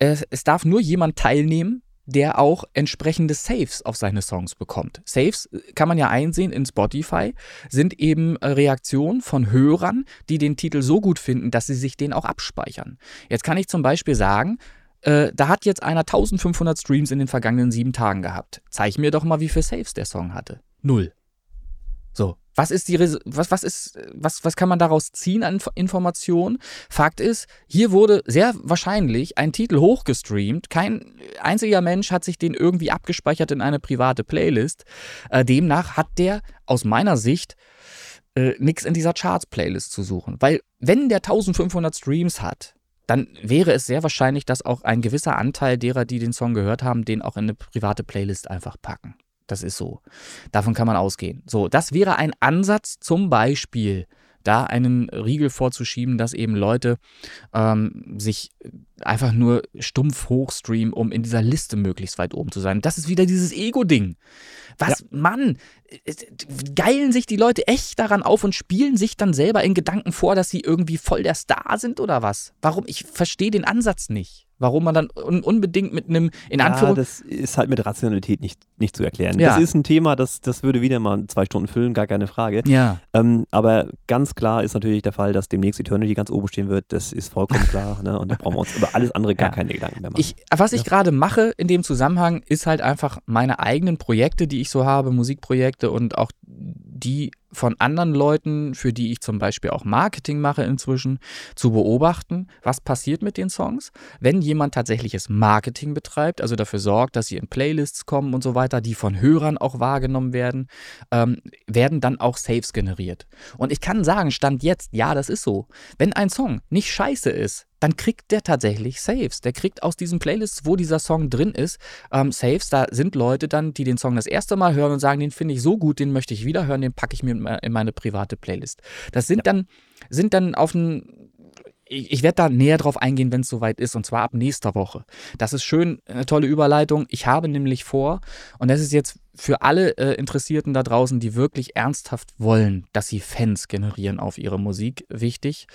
es, es darf nur jemand teilnehmen, der auch entsprechende Saves auf seine Songs bekommt. Saves äh, kann man ja einsehen in Spotify, sind eben äh, Reaktionen von Hörern, die den Titel so gut finden, dass sie sich den auch abspeichern. Jetzt kann ich zum Beispiel sagen, äh, da hat jetzt einer 1500 Streams in den vergangenen sieben Tagen gehabt. Zeig mir doch mal, wie viele Saves der Song hatte. Null. So, was ist die was was ist was was kann man daraus ziehen an Informationen? Fakt ist, hier wurde sehr wahrscheinlich ein Titel hochgestreamt. Kein einziger Mensch hat sich den irgendwie abgespeichert in eine private Playlist. Äh, demnach hat der aus meiner Sicht äh, nichts in dieser Charts Playlist zu suchen, weil wenn der 1500 Streams hat, dann wäre es sehr wahrscheinlich, dass auch ein gewisser Anteil derer, die den Song gehört haben, den auch in eine private Playlist einfach packen. Das ist so. Davon kann man ausgehen. So, das wäre ein Ansatz, zum Beispiel da einen Riegel vorzuschieben, dass eben Leute ähm, sich einfach nur stumpf hochstreamen, um in dieser Liste möglichst weit oben zu sein. Das ist wieder dieses Ego-Ding. Was, ja. Mann, geilen sich die Leute echt daran auf und spielen sich dann selber in Gedanken vor, dass sie irgendwie voll der Star sind oder was? Warum? Ich verstehe den Ansatz nicht. Warum man dann un unbedingt mit einem, in Anführungszeichen. Ja, das ist halt mit Rationalität nicht, nicht zu erklären. Ja. Das ist ein Thema, das, das würde wieder mal zwei Stunden füllen, gar keine Frage. Ja. Ähm, aber ganz klar ist natürlich der Fall, dass demnächst Eternity ganz oben stehen wird. Das ist vollkommen klar. ne? Und da brauchen wir uns über alles andere gar ja. keine Gedanken mehr machen. Ich, was ich gerade mache in dem Zusammenhang, ist halt einfach meine eigenen Projekte, die ich so habe, Musikprojekte und auch die von anderen Leuten, für die ich zum Beispiel auch Marketing mache inzwischen, zu beobachten, was passiert mit den Songs. Wenn jemand tatsächliches Marketing betreibt, also dafür sorgt, dass sie in Playlists kommen und so weiter, die von Hörern auch wahrgenommen werden, ähm, werden dann auch Saves generiert. Und ich kann sagen, Stand jetzt, ja, das ist so. Wenn ein Song nicht scheiße ist, dann kriegt der tatsächlich Saves. Der kriegt aus diesen Playlists, wo dieser Song drin ist, ähm, Saves. Da sind Leute dann, die den Song das erste Mal hören und sagen, den finde ich so gut, den möchte ich wieder hören, den packe ich mir in meine private Playlist. Das sind ja. dann, sind dann auf ein ich, ich werde da näher drauf eingehen, wenn es soweit ist, und zwar ab nächster Woche. Das ist schön, eine tolle Überleitung. Ich habe nämlich vor, und das ist jetzt für alle äh, Interessierten da draußen, die wirklich ernsthaft wollen, dass sie Fans generieren auf ihre Musik, wichtig.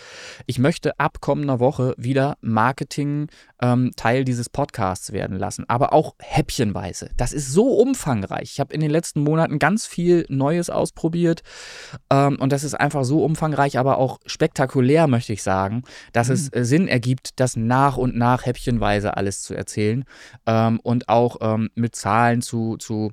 Ich möchte ab kommender Woche wieder Marketing ähm, Teil dieses Podcasts werden lassen, aber auch häppchenweise. Das ist so umfangreich. Ich habe in den letzten Monaten ganz viel Neues ausprobiert ähm, und das ist einfach so umfangreich, aber auch spektakulär, möchte ich sagen, dass mhm. es äh, Sinn ergibt, das nach und nach häppchenweise alles zu erzählen ähm, und auch ähm, mit Zahlen zu, zu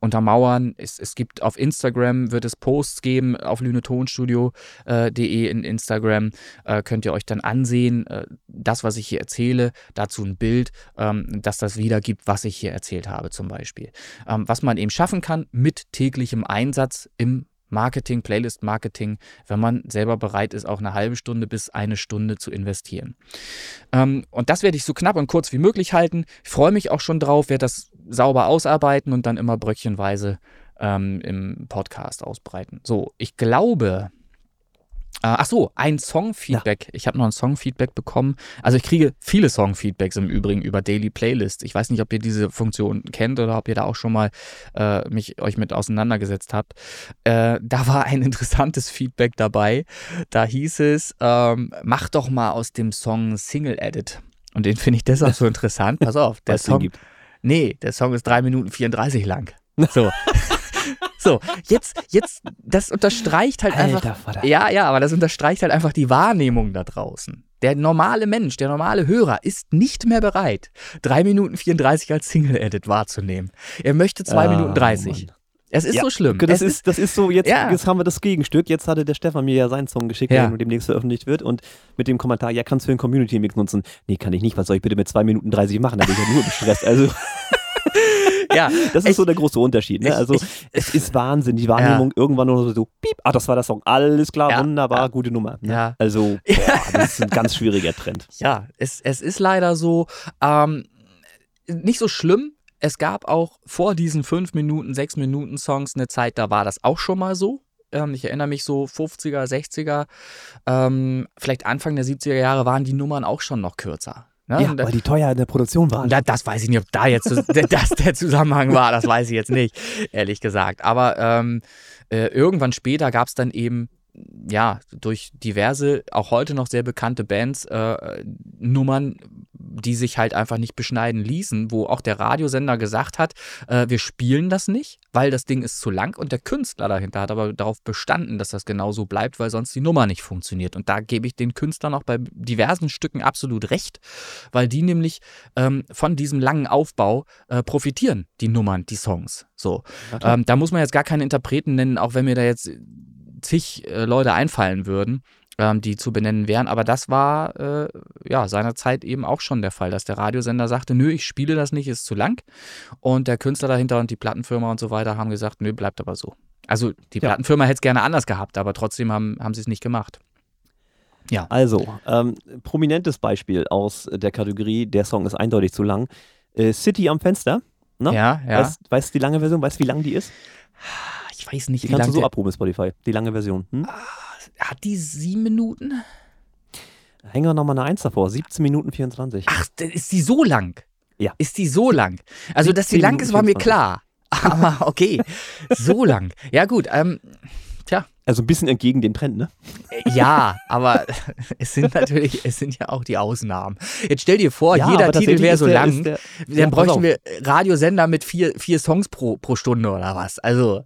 untermauern. Es, es gibt auf Instagram, wird es Posts geben, auf lünetonstudio.de in Instagram äh, könnt ihr euch dann ansehen, äh, das, was ich hier erzähle, dazu ein Bild, ähm, dass das wiedergibt, was ich hier erzählt habe zum Beispiel. Ähm, was man eben schaffen kann mit täglichem Einsatz im Marketing, Playlist-Marketing, wenn man selber bereit ist, auch eine halbe Stunde bis eine Stunde zu investieren. Ähm, und das werde ich so knapp und kurz wie möglich halten. Ich freue mich auch schon drauf, werde das sauber ausarbeiten und dann immer bröckchenweise ähm, im Podcast ausbreiten. So, ich glaube, ach so, ein Song-Feedback. Ja. Ich habe noch ein Song-Feedback bekommen. Also ich kriege viele Song-Feedbacks im Übrigen über Daily Playlist. Ich weiß nicht, ob ihr diese Funktion kennt oder ob ihr da auch schon mal äh, mich, euch mit auseinandergesetzt habt. Äh, da war ein interessantes Feedback dabei. Da hieß es, ähm, mach doch mal aus dem Song Single Edit. Und den finde ich deshalb so interessant. Pass auf, der Song. Nee, der Song ist 3 Minuten 34 lang. So. So, jetzt, jetzt, das unterstreicht halt Alter, einfach. Vater. Ja, ja, aber das unterstreicht halt einfach die Wahrnehmung da draußen. Der normale Mensch, der normale Hörer ist nicht mehr bereit, 3 Minuten 34 als Single-Edit wahrzunehmen. Er möchte 2 oh, Minuten 30. Mann. Es ist ja, so schlimm. Das ist, das ist so, jetzt, ja. jetzt haben wir das Gegenstück. Jetzt hatte der Stefan mir ja seinen Song geschickt, ja. der demnächst veröffentlicht wird. Und mit dem Kommentar, ja, kannst du den Community-Mix nutzen? Nee, kann ich nicht. Was soll ich bitte mit 2 Minuten 30 machen? Da bin ich ja nur gestresst. Also. ja, das ist ich, so der große Unterschied. Ne? Also ich, es ist Wahnsinn, die Wahrnehmung ja. irgendwann nur so, piep, ah, das war der Song, alles klar, ja, wunderbar, ja. gute Nummer. Ne? Ja. Also, boah, das ist ein ganz schwieriger Trend. Ja, es, es ist leider so, ähm, nicht so schlimm, es gab auch vor diesen 5 Minuten, 6 Minuten Songs eine Zeit, da war das auch schon mal so. Ähm, ich erinnere mich so 50er, 60er, ähm, vielleicht Anfang der 70er Jahre waren die Nummern auch schon noch kürzer. Ne? Ja, weil die teuer in der Produktion waren. Da, das weiß ich nicht, ob da jetzt das der Zusammenhang war, das weiß ich jetzt nicht, ehrlich gesagt. Aber ähm, äh, irgendwann später gab es dann eben ja, durch diverse, auch heute noch sehr bekannte Bands, äh, Nummern, die sich halt einfach nicht beschneiden ließen, wo auch der Radiosender gesagt hat, äh, wir spielen das nicht, weil das Ding ist zu lang und der Künstler dahinter hat aber darauf bestanden, dass das genau so bleibt, weil sonst die Nummer nicht funktioniert. Und da gebe ich den Künstlern auch bei diversen Stücken absolut recht, weil die nämlich ähm, von diesem langen Aufbau äh, profitieren, die Nummern, die Songs. So. Ähm, da muss man jetzt gar keine Interpreten nennen, auch wenn mir da jetzt zig äh, Leute einfallen würden ähm, die zu benennen wären. Aber das war äh, ja seinerzeit eben auch schon der Fall, dass der Radiosender sagte, nö, ich spiele das nicht, ist zu lang. Und der Künstler dahinter und die Plattenfirma und so weiter haben gesagt, nö, bleibt aber so. Also die ja. Plattenfirma hätte es gerne anders gehabt, aber trotzdem haben, haben sie es nicht gemacht. Ja. Also, ähm, prominentes Beispiel aus der Kategorie, der Song ist eindeutig zu lang. Äh, City am Fenster. Ne? Ja, ja. Weißt, weißt du die lange Version? Weißt du, wie lang die ist? Ich weiß nicht, die wie kannst du so abrufen, Spotify. Die lange Version. Hm? Ah hat die sieben Minuten? Hängen wir nochmal eine Eins davor. 17 Minuten 24. Ach, ist die so lang? Ja. Ist die so lang? Also, dass die lang ist, war mir klar. Aber okay, so lang. Ja, gut. Ähm, tja. Also ein bisschen entgegen dem Trend, ne? Ja, aber es sind natürlich, es sind ja auch die Ausnahmen. Jetzt stell dir vor, ja, jeder Titel wäre so der, lang, der, dann ja, bräuchten wir Radiosender mit vier, vier Songs pro, pro Stunde oder was. Also,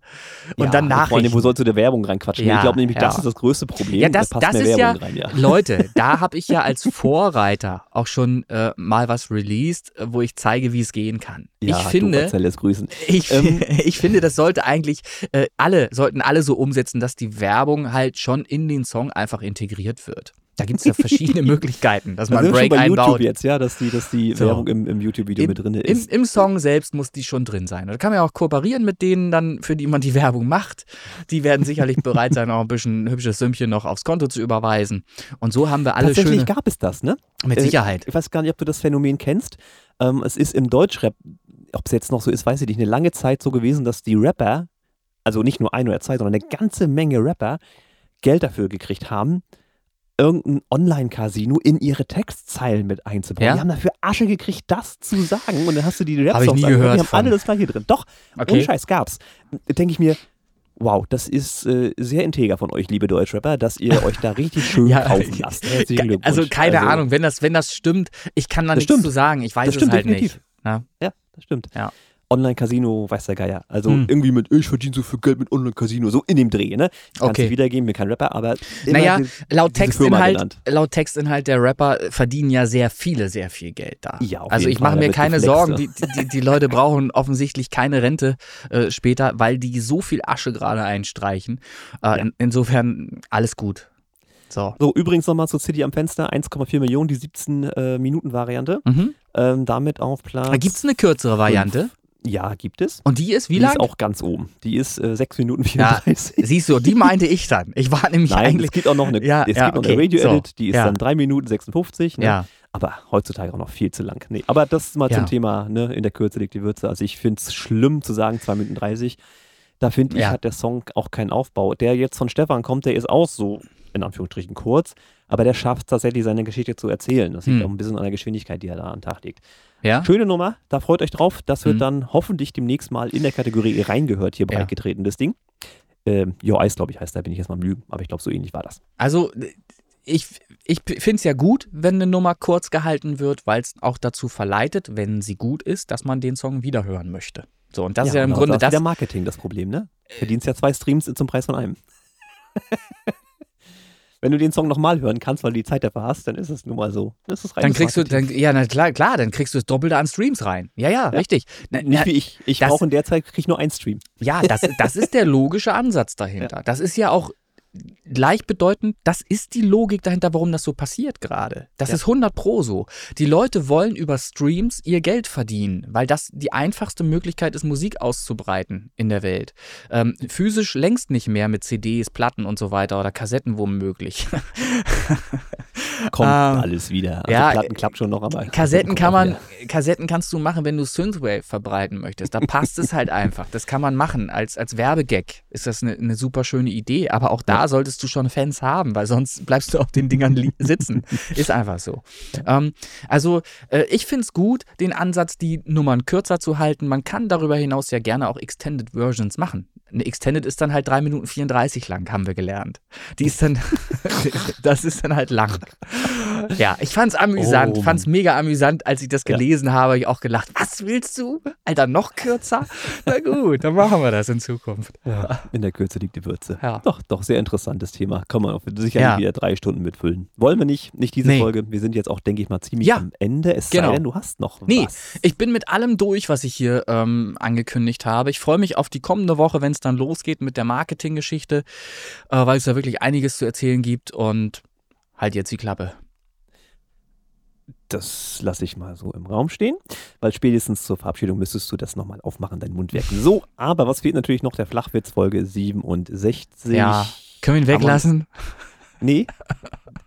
und ja, dann Nachrichten. Freunde, wo sollst du der Werbung reinquatschen? Ich glaube nämlich, das ist das größte Problem. Ja, das, da das ist ja, rein, Leute, da habe ich ja als Vorreiter auch schon äh, mal was released, wo ich zeige, wie es gehen kann. Ja, ich finde, grüßen. Ich, ähm, ich finde, das sollte eigentlich, äh, alle, sollten alle so umsetzen, dass die Werbung halt schon in den Song einfach integriert wird. Da gibt es ja verschiedene Möglichkeiten, dass man Break bei einbaut. YouTube jetzt, ja, dass die, dass die so. Werbung im, im YouTube-Video mit drin ist. Im, Im, Song selbst muss die schon drin sein. Da kann man ja auch kooperieren mit denen dann, für die man die Werbung macht. Die werden sicherlich bereit sein, auch ein bisschen ein hübsches Sümmchen noch aufs Konto zu überweisen. Und so haben wir alle Tatsächlich schöne... gab es das, ne? Mit äh, Sicherheit. Ich weiß gar nicht, ob du das Phänomen kennst. Ähm, es ist im Deutschrap, ob es jetzt noch so ist, weiß ich nicht, eine lange Zeit so gewesen, dass die Rapper, also nicht nur ein oder zwei, sondern eine ganze Menge Rapper, Geld dafür gekriegt haben, irgendein Online-Casino in ihre Textzeilen mit einzubauen. Ja? Die haben dafür Asche gekriegt, das zu sagen. Und dann hast du die Rap-Songs Hab die haben von. alle das gleiche drin. Doch, okay. ohne Scheiß gab's. Denke ich mir, wow, das ist äh, sehr integer von euch, liebe Deutschrapper, dass ihr euch da richtig schön ja, kaufen lasst. Also keine also, Ahnung, wenn das, wenn das stimmt, ich kann da nichts stimmt. zu sagen. Ich weiß es halt definitiv. nicht. Na? Ja, das stimmt. Ja. Online-Casino, weiß der Geier. Also Hm. irgendwie mit, ich verdiene so viel Geld mit Online-Casino, so in dem Dreh, ne? Kannst Okay. du wiedergeben, bin kein Rapper, aber Naja, laut Textinhalt, laut Textinhalt der Rapper verdienen ja sehr viele, sehr viel Geld da. Ja, also ich mache mir keine Sorgen, ja. die, die, die Leute brauchen offensichtlich keine Rente äh, später, weil die so viel Asche gerade einstreichen. Äh, in, insofern alles gut. So. So, übrigens nochmal zu City am Fenster, 1,4 Millionen, die 17-Minuten-Variante. Mhm. ähm, damit auf Platz. Gibt es eine kürzere Variante? Ja, gibt es. Und die ist wie die lang? ist auch ganz oben. Die ist äh, 6 Minuten Ja, 34. Siehst du, die meinte ich dann. Ich war nämlich Nein, eigentlich. es gibt auch noch eine, Ja, es ja, gibt noch okay, eine Radio-Edit, die ist so, ja. dann 3 Minuten 56. Ne? Ja, Aber heutzutage auch noch viel zu lang. Nee, aber das ist mal Ja. zum Thema, ne, in der Kürze liegt die Würze. Also ich finde es schlimm zu sagen 2 Minuten 30. Da finde ich, Ja. hat der Song auch keinen Aufbau. Der jetzt von Stefan kommt, der ist auch so, in Anführungsstrichen, kurz, aber der schafft tatsächlich seine Geschichte zu erzählen. Das liegt Hm. auch ein bisschen an der Geschwindigkeit, die er da an den Tag legt. Ja. Schöne Nummer, da freut euch drauf. Das wird Mhm. dann hoffentlich demnächst mal in der Kategorie reingehört, hier Ja. das Ding. Ähm, Your Eyes, glaube ich, heißt, da bin ich jetzt mal am Lügen, aber ich glaube, so ähnlich war das. Also, ich, ich finde es ja gut, wenn eine Nummer kurz gehalten wird, weil es auch dazu verleitet, wenn sie gut ist, dass man den Song wiederhören möchte. So, und das ist ja im genau, Grunde da ist das. wieder Marketing das Problem, ne? Verdienst ja zwei Streams zum Preis von einem. Wenn du den Song nochmal hören kannst, weil du die Zeit dafür hast, dann ist es nun mal so. Das ist Dann kriegst du, Marketing. dann, ja, na klar, klar, dann kriegst du das Doppelte an Streams rein. Ja, ja, richtig. Na, Nicht na, wie ich. Ich brauche in der Zeit, kriege ich nur einen Stream. ja, das, das ist der logische Ansatz dahinter. Das ist ja auch gleichbedeutend, das ist die Logik dahinter, warum das so passiert gerade. Das Ja. ist 100 pro so. Die Leute wollen über Streams ihr Geld verdienen, weil das die einfachste Möglichkeit ist, Musik auszubreiten in der Welt. Ähm, physisch längst nicht mehr mit CDs, Platten und so weiter oder Kassetten womöglich. Kommt Ähm, alles wieder. Also ja, Platten klappt schon noch, aber Kassetten kann man, wieder. Kassetten kannst du machen, wenn du Synthwave verbreiten möchtest. Da passt es halt einfach. Das kann man machen. Als, als Werbegag ist das eine, eine super schöne Idee. Aber auch da solltest du schon Fans haben, weil sonst bleibst du auf den Dingern sitzen. Ist einfach so. Ähm, also äh, ich finde es gut, den Ansatz, die Nummern kürzer zu halten. Man kann darüber hinaus ja gerne auch Extended Versions machen. Eine Extended ist dann halt 3 Minuten 34 lang, haben wir gelernt. Die ist dann, das ist dann halt lang. Ja, ich fand's amüsant, Oh. fand's mega amüsant, als ich das Ja. gelesen habe, hab ich auch gelacht, was willst du? Alter, noch kürzer? Na gut, dann machen wir das in Zukunft. Ja, in der Kürze liegt die Würze. Ja. Doch, doch, sehr interessantes Thema. Kann man sicherlich Ja. wieder drei Stunden mitfüllen. Wollen wir nicht, nicht diese Nee. Folge. Wir sind jetzt auch, denke ich mal, ziemlich Ja. am Ende. Es Genau. sei denn, du hast noch Nee, was. Ich bin mit allem durch, was ich hier ähm, angekündigt habe. Ich freue mich auf die kommende Woche, wenn es dann losgeht mit der Marketinggeschichte, äh, weil es da wirklich einiges zu erzählen gibt und halt jetzt die Klappe. Das lasse ich mal so im Raum stehen, weil spätestens zur Verabschiedung müsstest du das nochmal aufmachen, dein Mundwerk. So, aber was fehlt natürlich noch? Der Flachwitz Folge 67. Ja. Können wir ihn weglassen? Nee,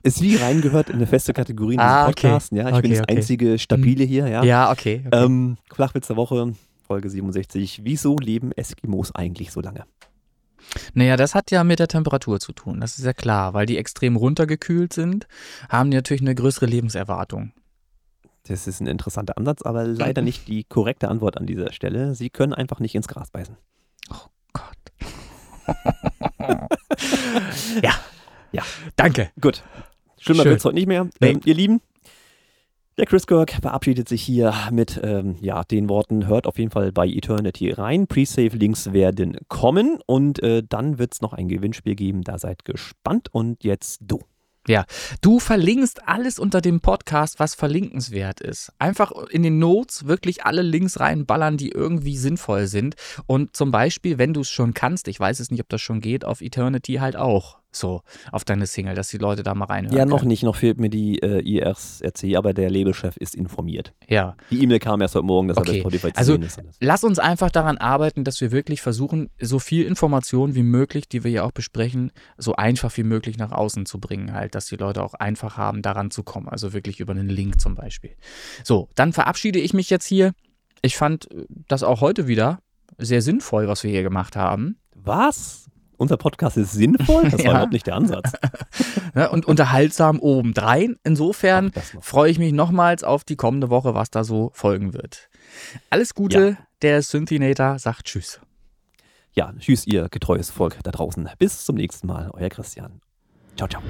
ist wie reingehört in eine feste Kategorie in diesem Ah, okay. Podcast. Ja, ich bin Okay, das okay. einzige Stabile hier. Ja. Ja, okay. okay. Ähm, Flachwitz der Woche, Folge 67. Wieso leben Eskimos eigentlich so lange? Naja, das hat ja mit der Temperatur zu tun, das ist ja klar, weil die extrem runtergekühlt sind, haben die natürlich eine größere Lebenserwartung. Das ist ein interessanter Ansatz, aber leider nicht die korrekte Antwort an dieser Stelle. Sie können einfach nicht ins Gras beißen. Gott. ja. Ja. Danke. Gut. Schlimmer wird es heute nicht mehr. Nee. Ähm, ihr Lieben, der Chris Kirk verabschiedet sich hier mit ähm, ja, den Worten, hört auf jeden Fall bei Eternity rein. Pre-Save-Links werden kommen und äh, dann wird es noch ein Gewinnspiel geben. Da seid gespannt und jetzt du. Du verlinkst alles unter dem Podcast, was verlinkenswert ist. Einfach in den Notes wirklich alle Links reinballern, die irgendwie sinnvoll sind. Und zum Beispiel, wenn du es schon kannst, ich weiß es nicht, ob das schon geht, auf Eternity halt auch. So, auf deine Single, dass die Leute da mal reinhören. Ja, noch können. nicht. Noch fehlt mir die äh, IRC, aber der Labelchef ist informiert. Ja. Die E-Mail kam erst heute Morgen, dass er Okay. bei Spotify Also, ist. Lass uns einfach daran arbeiten, dass wir wirklich versuchen, so viel Information wie möglich, die wir ja auch besprechen, so einfach wie möglich nach außen zu bringen, halt, dass die Leute auch einfach haben, daran zu kommen. Also wirklich über einen Link zum Beispiel. So, dann verabschiede ich mich jetzt hier. Ich fand äh, das auch heute wieder sehr sinnvoll, was wir hier gemacht haben. Was? Unser Podcast ist sinnvoll? Das war Ja. überhaupt nicht der Ansatz. Ne? Und unterhaltsam obendrein. Insofern freue ich mich nochmals auf die kommende Woche, was da so folgen wird. Alles Gute, der Synthinator sagt Tschüss. Ja, tschüss, ihr getreues Volk da draußen. Bis zum nächsten Mal, euer Christian. Ciao, ciao.